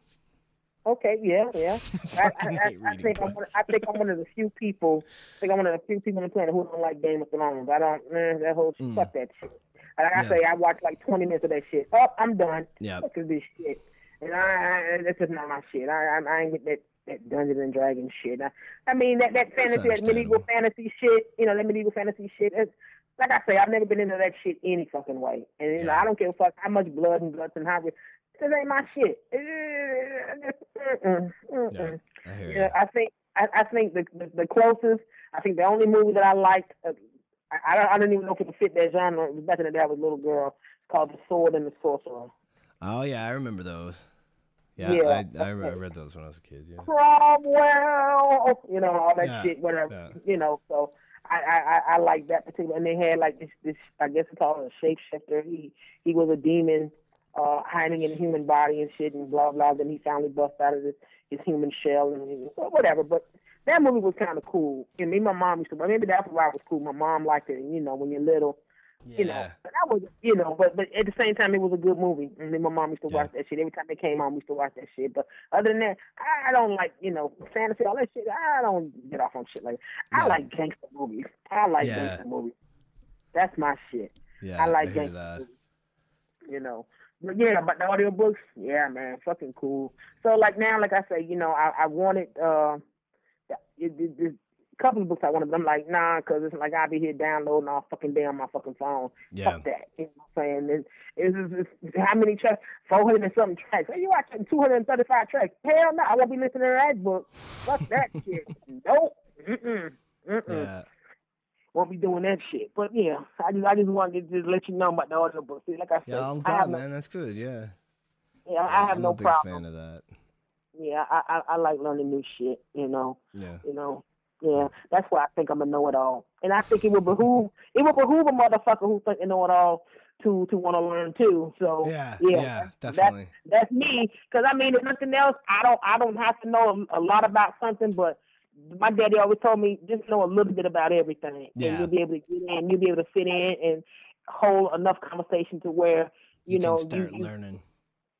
Okay, yeah, yeah. I, I, I, I think I'm one, I think I'm one of the few people. I think I'm one of the few people on the planet who don't like Game of Thrones. I don't. Man, that whole fuck that shit. Like I Mm. Yeah. say, I watch like 20 minutes of that shit. Oh, I'm done. Yeah. Fuck this shit? And I, I that's just not my shit. I, I, I ain't get that. That Dungeons and Dragons shit. I, I mean that that That's fantasy, that medieval fantasy shit. You know that medieval fantasy shit. It's, like I say, I've never been into that shit any fucking way. And you know, I don't give a fuck how much blood and guts and how. This ain't my shit. Mm-mm, mm-mm. Yeah, I Yeah. I think I, I think the, the the closest. I think the only movie that I liked. Uh, I, I don't I don't even know if it fit that genre. It was back in the day, I was a little girl. It's called The Sword and the Sorcerer. Oh yeah, I remember those. Yeah, Yeah. I, I, I read those when I was a kid. Yeah. Cromwell, you know all that Yeah, shit, whatever. yeah. You know, so I I I, like that particular. And they had like this this I guess it's called a shapeshifter. He he was a demon. Uh, hiding in a human body and shit and blah blah. Then he finally bust out of his, his human shell and he- whatever. But that movie was kind of cool. And me, and my mom used to. Maybe that's why it was cool. My mom liked it. And, you know, when you're little, you know. But that was, you know. But but at the same time, it was a good movie. And then my mom used to Yeah. watch that shit every time it came on. We used to watch that shit. But other than that, I don't like you know fantasy all that shit. I don't get off on shit like. That. I Yeah. like gangster movies. I like Yeah. gangster movies. That's my shit. Yeah, I like hear gangster that. movies. You know. But yeah, but the audiobooks, yeah, man, fucking cool. So like now, like I say, you know, I, I wanted uh, it, it, it, a couple of books I wanted, but I'm like, nah, because it's like I'll be here downloading all fucking day on my fucking phone. Yeah. Fuck that. You know what I'm saying? And it's, it's, it's, how many tracks? 400 and something tracks. Hey, you watching 235 tracks? Hell no, I won't be listening to that book. Fuck that shit. Nope. Mm-mm. Mm-mm. Yeah. Won't be doing that shit. But yeah, I just I just wanted to just let you know about the audiobooks. See, like I said, Yeah, I'm I glad, no, man. That's good. Yeah. yeah, I have I'm no a big problem. fan of that. Yeah, I, I I like learning new shit. You know, Yeah. you know. Yeah, that's why I think I'm a know-it-all, and I think it would behoove it would behoove a motherfucker who think they know-it-all to to want to learn too. So Yeah. yeah, Yeah. that's- Definitely. that's me. Because I mean, if nothing else, I don't I don't have to know a, lot about something, but my daddy always told me just know a little bit about everything, Yeah. and you'll be able to get in, you'll be able to fit in and hold enough conversation to where you, You, know you, you- learning.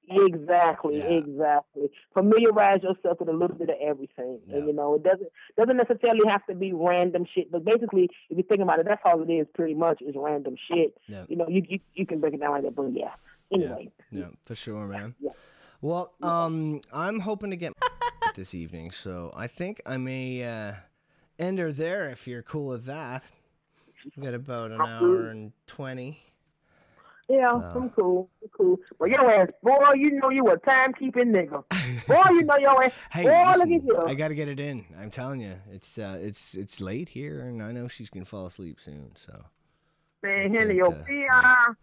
Exactly, Yeah. exactly. Familiarize yourself with a little bit of everything, Yeah. and you know it doesn't doesn't necessarily have to be random shit. But basically, if you think about it, that's all it is. Pretty much is random shit. Yeah. You know, you you, you can break it down like that. But yeah, anyway, Yeah, for sure, man. Yeah. Well, um, I'm hoping to get this evening, so I think I may uh, end her there if you're cool with that. We got about an hour and twenty. Yeah, So- I'm cool. I'm cool. But your ass, boy, you know you a timekeeping nigga. Boy, you know your ass. Hey, boy, listen, look at you. I got to get it in. I'm telling you, it's uh, it's it's late here, and I know she's gonna fall asleep soon. So Man, I handle your uh, peon.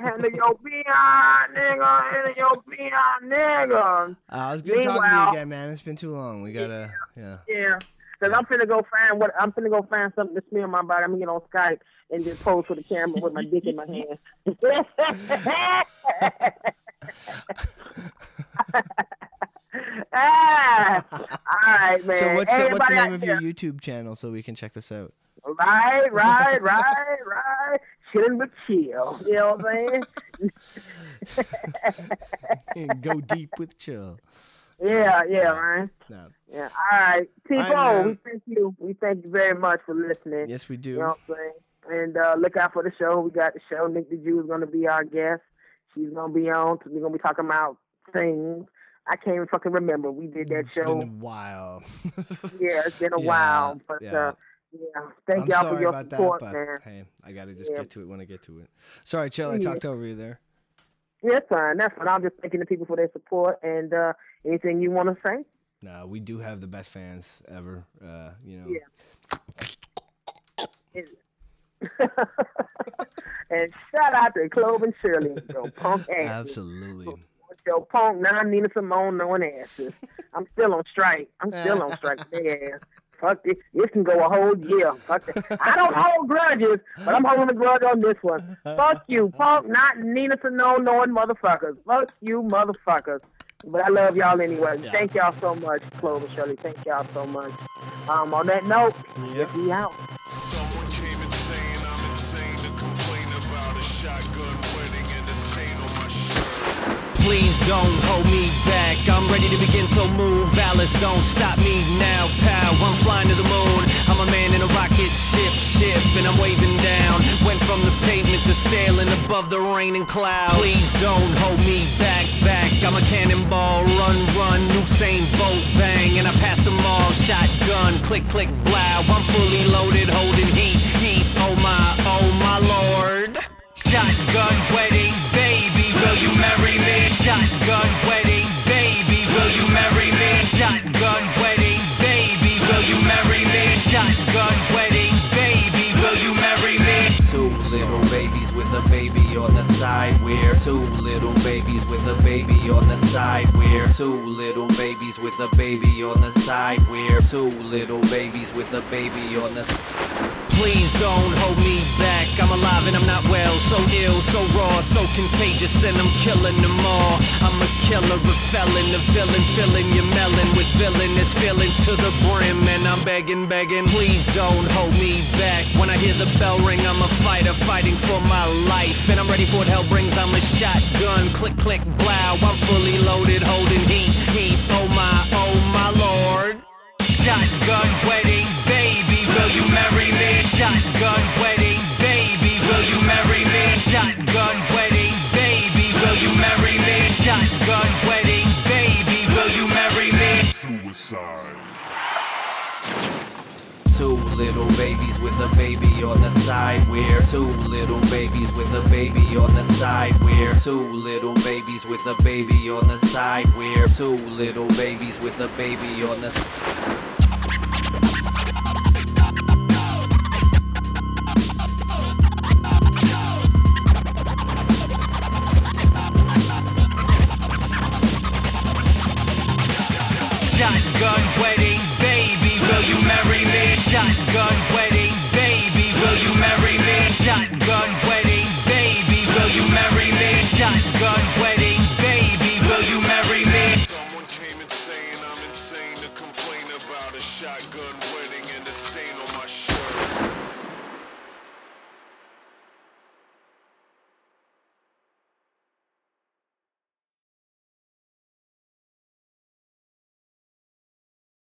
handle your peon, nigga. Handle your peon, nigga. uh, it was good talking to you Meanwhile- again, man. It's been too long. We gotta, yeah. Yeah. Cause I'm finna go find what I'm finna go find something to smear my body. I'm gonna get on Skype and just pose for the camera with my dick in my hand. ah, all right, man. So what's the, what's the name of your YouTube channel so we can check this out? Right, right, right, right. Chilling with chill. You know what I'm saying? Go deep with chill. Yeah, yeah, man. No. Yeah. All right. People, right, we thank you. We thank you very much for listening. Yes, we do. You know what I'm saying? And uh, look out for the show. We got the show. Nick the Jew is going to be our guest. She's going to be on. We're going to be talking about things. I can't even fucking remember. We did that It's show. been a while. yeah, it's been a Yeah, while. But yeah. uh, yeah, thank I'm y'all for your support, that, man. hey, I gotta just Yeah. get to it when I get to it. Sorry, Chill, I talked over you there. Yeah, fine. That's fine. I'm just thanking the people for their support. And uh, anything you want to say? No, we do have the best fans ever. Uh, you know. Yeah. and shout out to Cloven Shirley, your punk ass. Absolutely. With your punk non Nina Simone knowing asses. I'm still on strike. I'm still on strike with their ass. Fuck this. This can go a whole year. Fuck this. I don't hold grudges, but I'm holding a grudge on this one. Fuck you, punk not Nina Simone knowing motherfuckers. Fuck you, motherfuckers. But I love y'all anyway. Yeah. Thank y'all so much, Clover Shirley. Thank y'all so much. Um, on that note, Yep. we out. Please don't hold me back. I'm ready to begin, so move. Alice, don't stop me now, pal. I'm flying to the moon. I'm a man in a rocket ship, ship, and I'm waving down. Went from the pavement to sailing above the rain and clouds. Please don't hold me back, back. I'm a cannonball, run, run. Usain Bolt, bang, and I passed them all. Shotgun, click, click, blow. I'm fully loaded, holding heat, heat. Oh my, oh my lord. Shotgun wedding, marry me? Shotgun side. We're two little babies with a baby on the side. We're two little babies with a baby on the side. We're two little babies with a baby on the Please don't hold me back. I'm alive and I'm not well. So ill, so raw, so contagious, and I'm killing them all. I'm a killer, a felon, a villain, filling your melon with villainous feelings to the brim. And I'm begging, begging, please don't hold me back. When I hear the bell ring, I'm a fighter, fighting for my life. And I'm ready for hell brings. I'm a shotgun, click, click, blow. I'm fully loaded, holding heat, heat. Oh my, oh my lord. Shotgun wedding, baby, will you marry me? Shotgun little babies with a baby on the side. We're two little babies with a baby on the side. We're two little babies with a baby on the side. We're two little babies with a baby on the Shotgun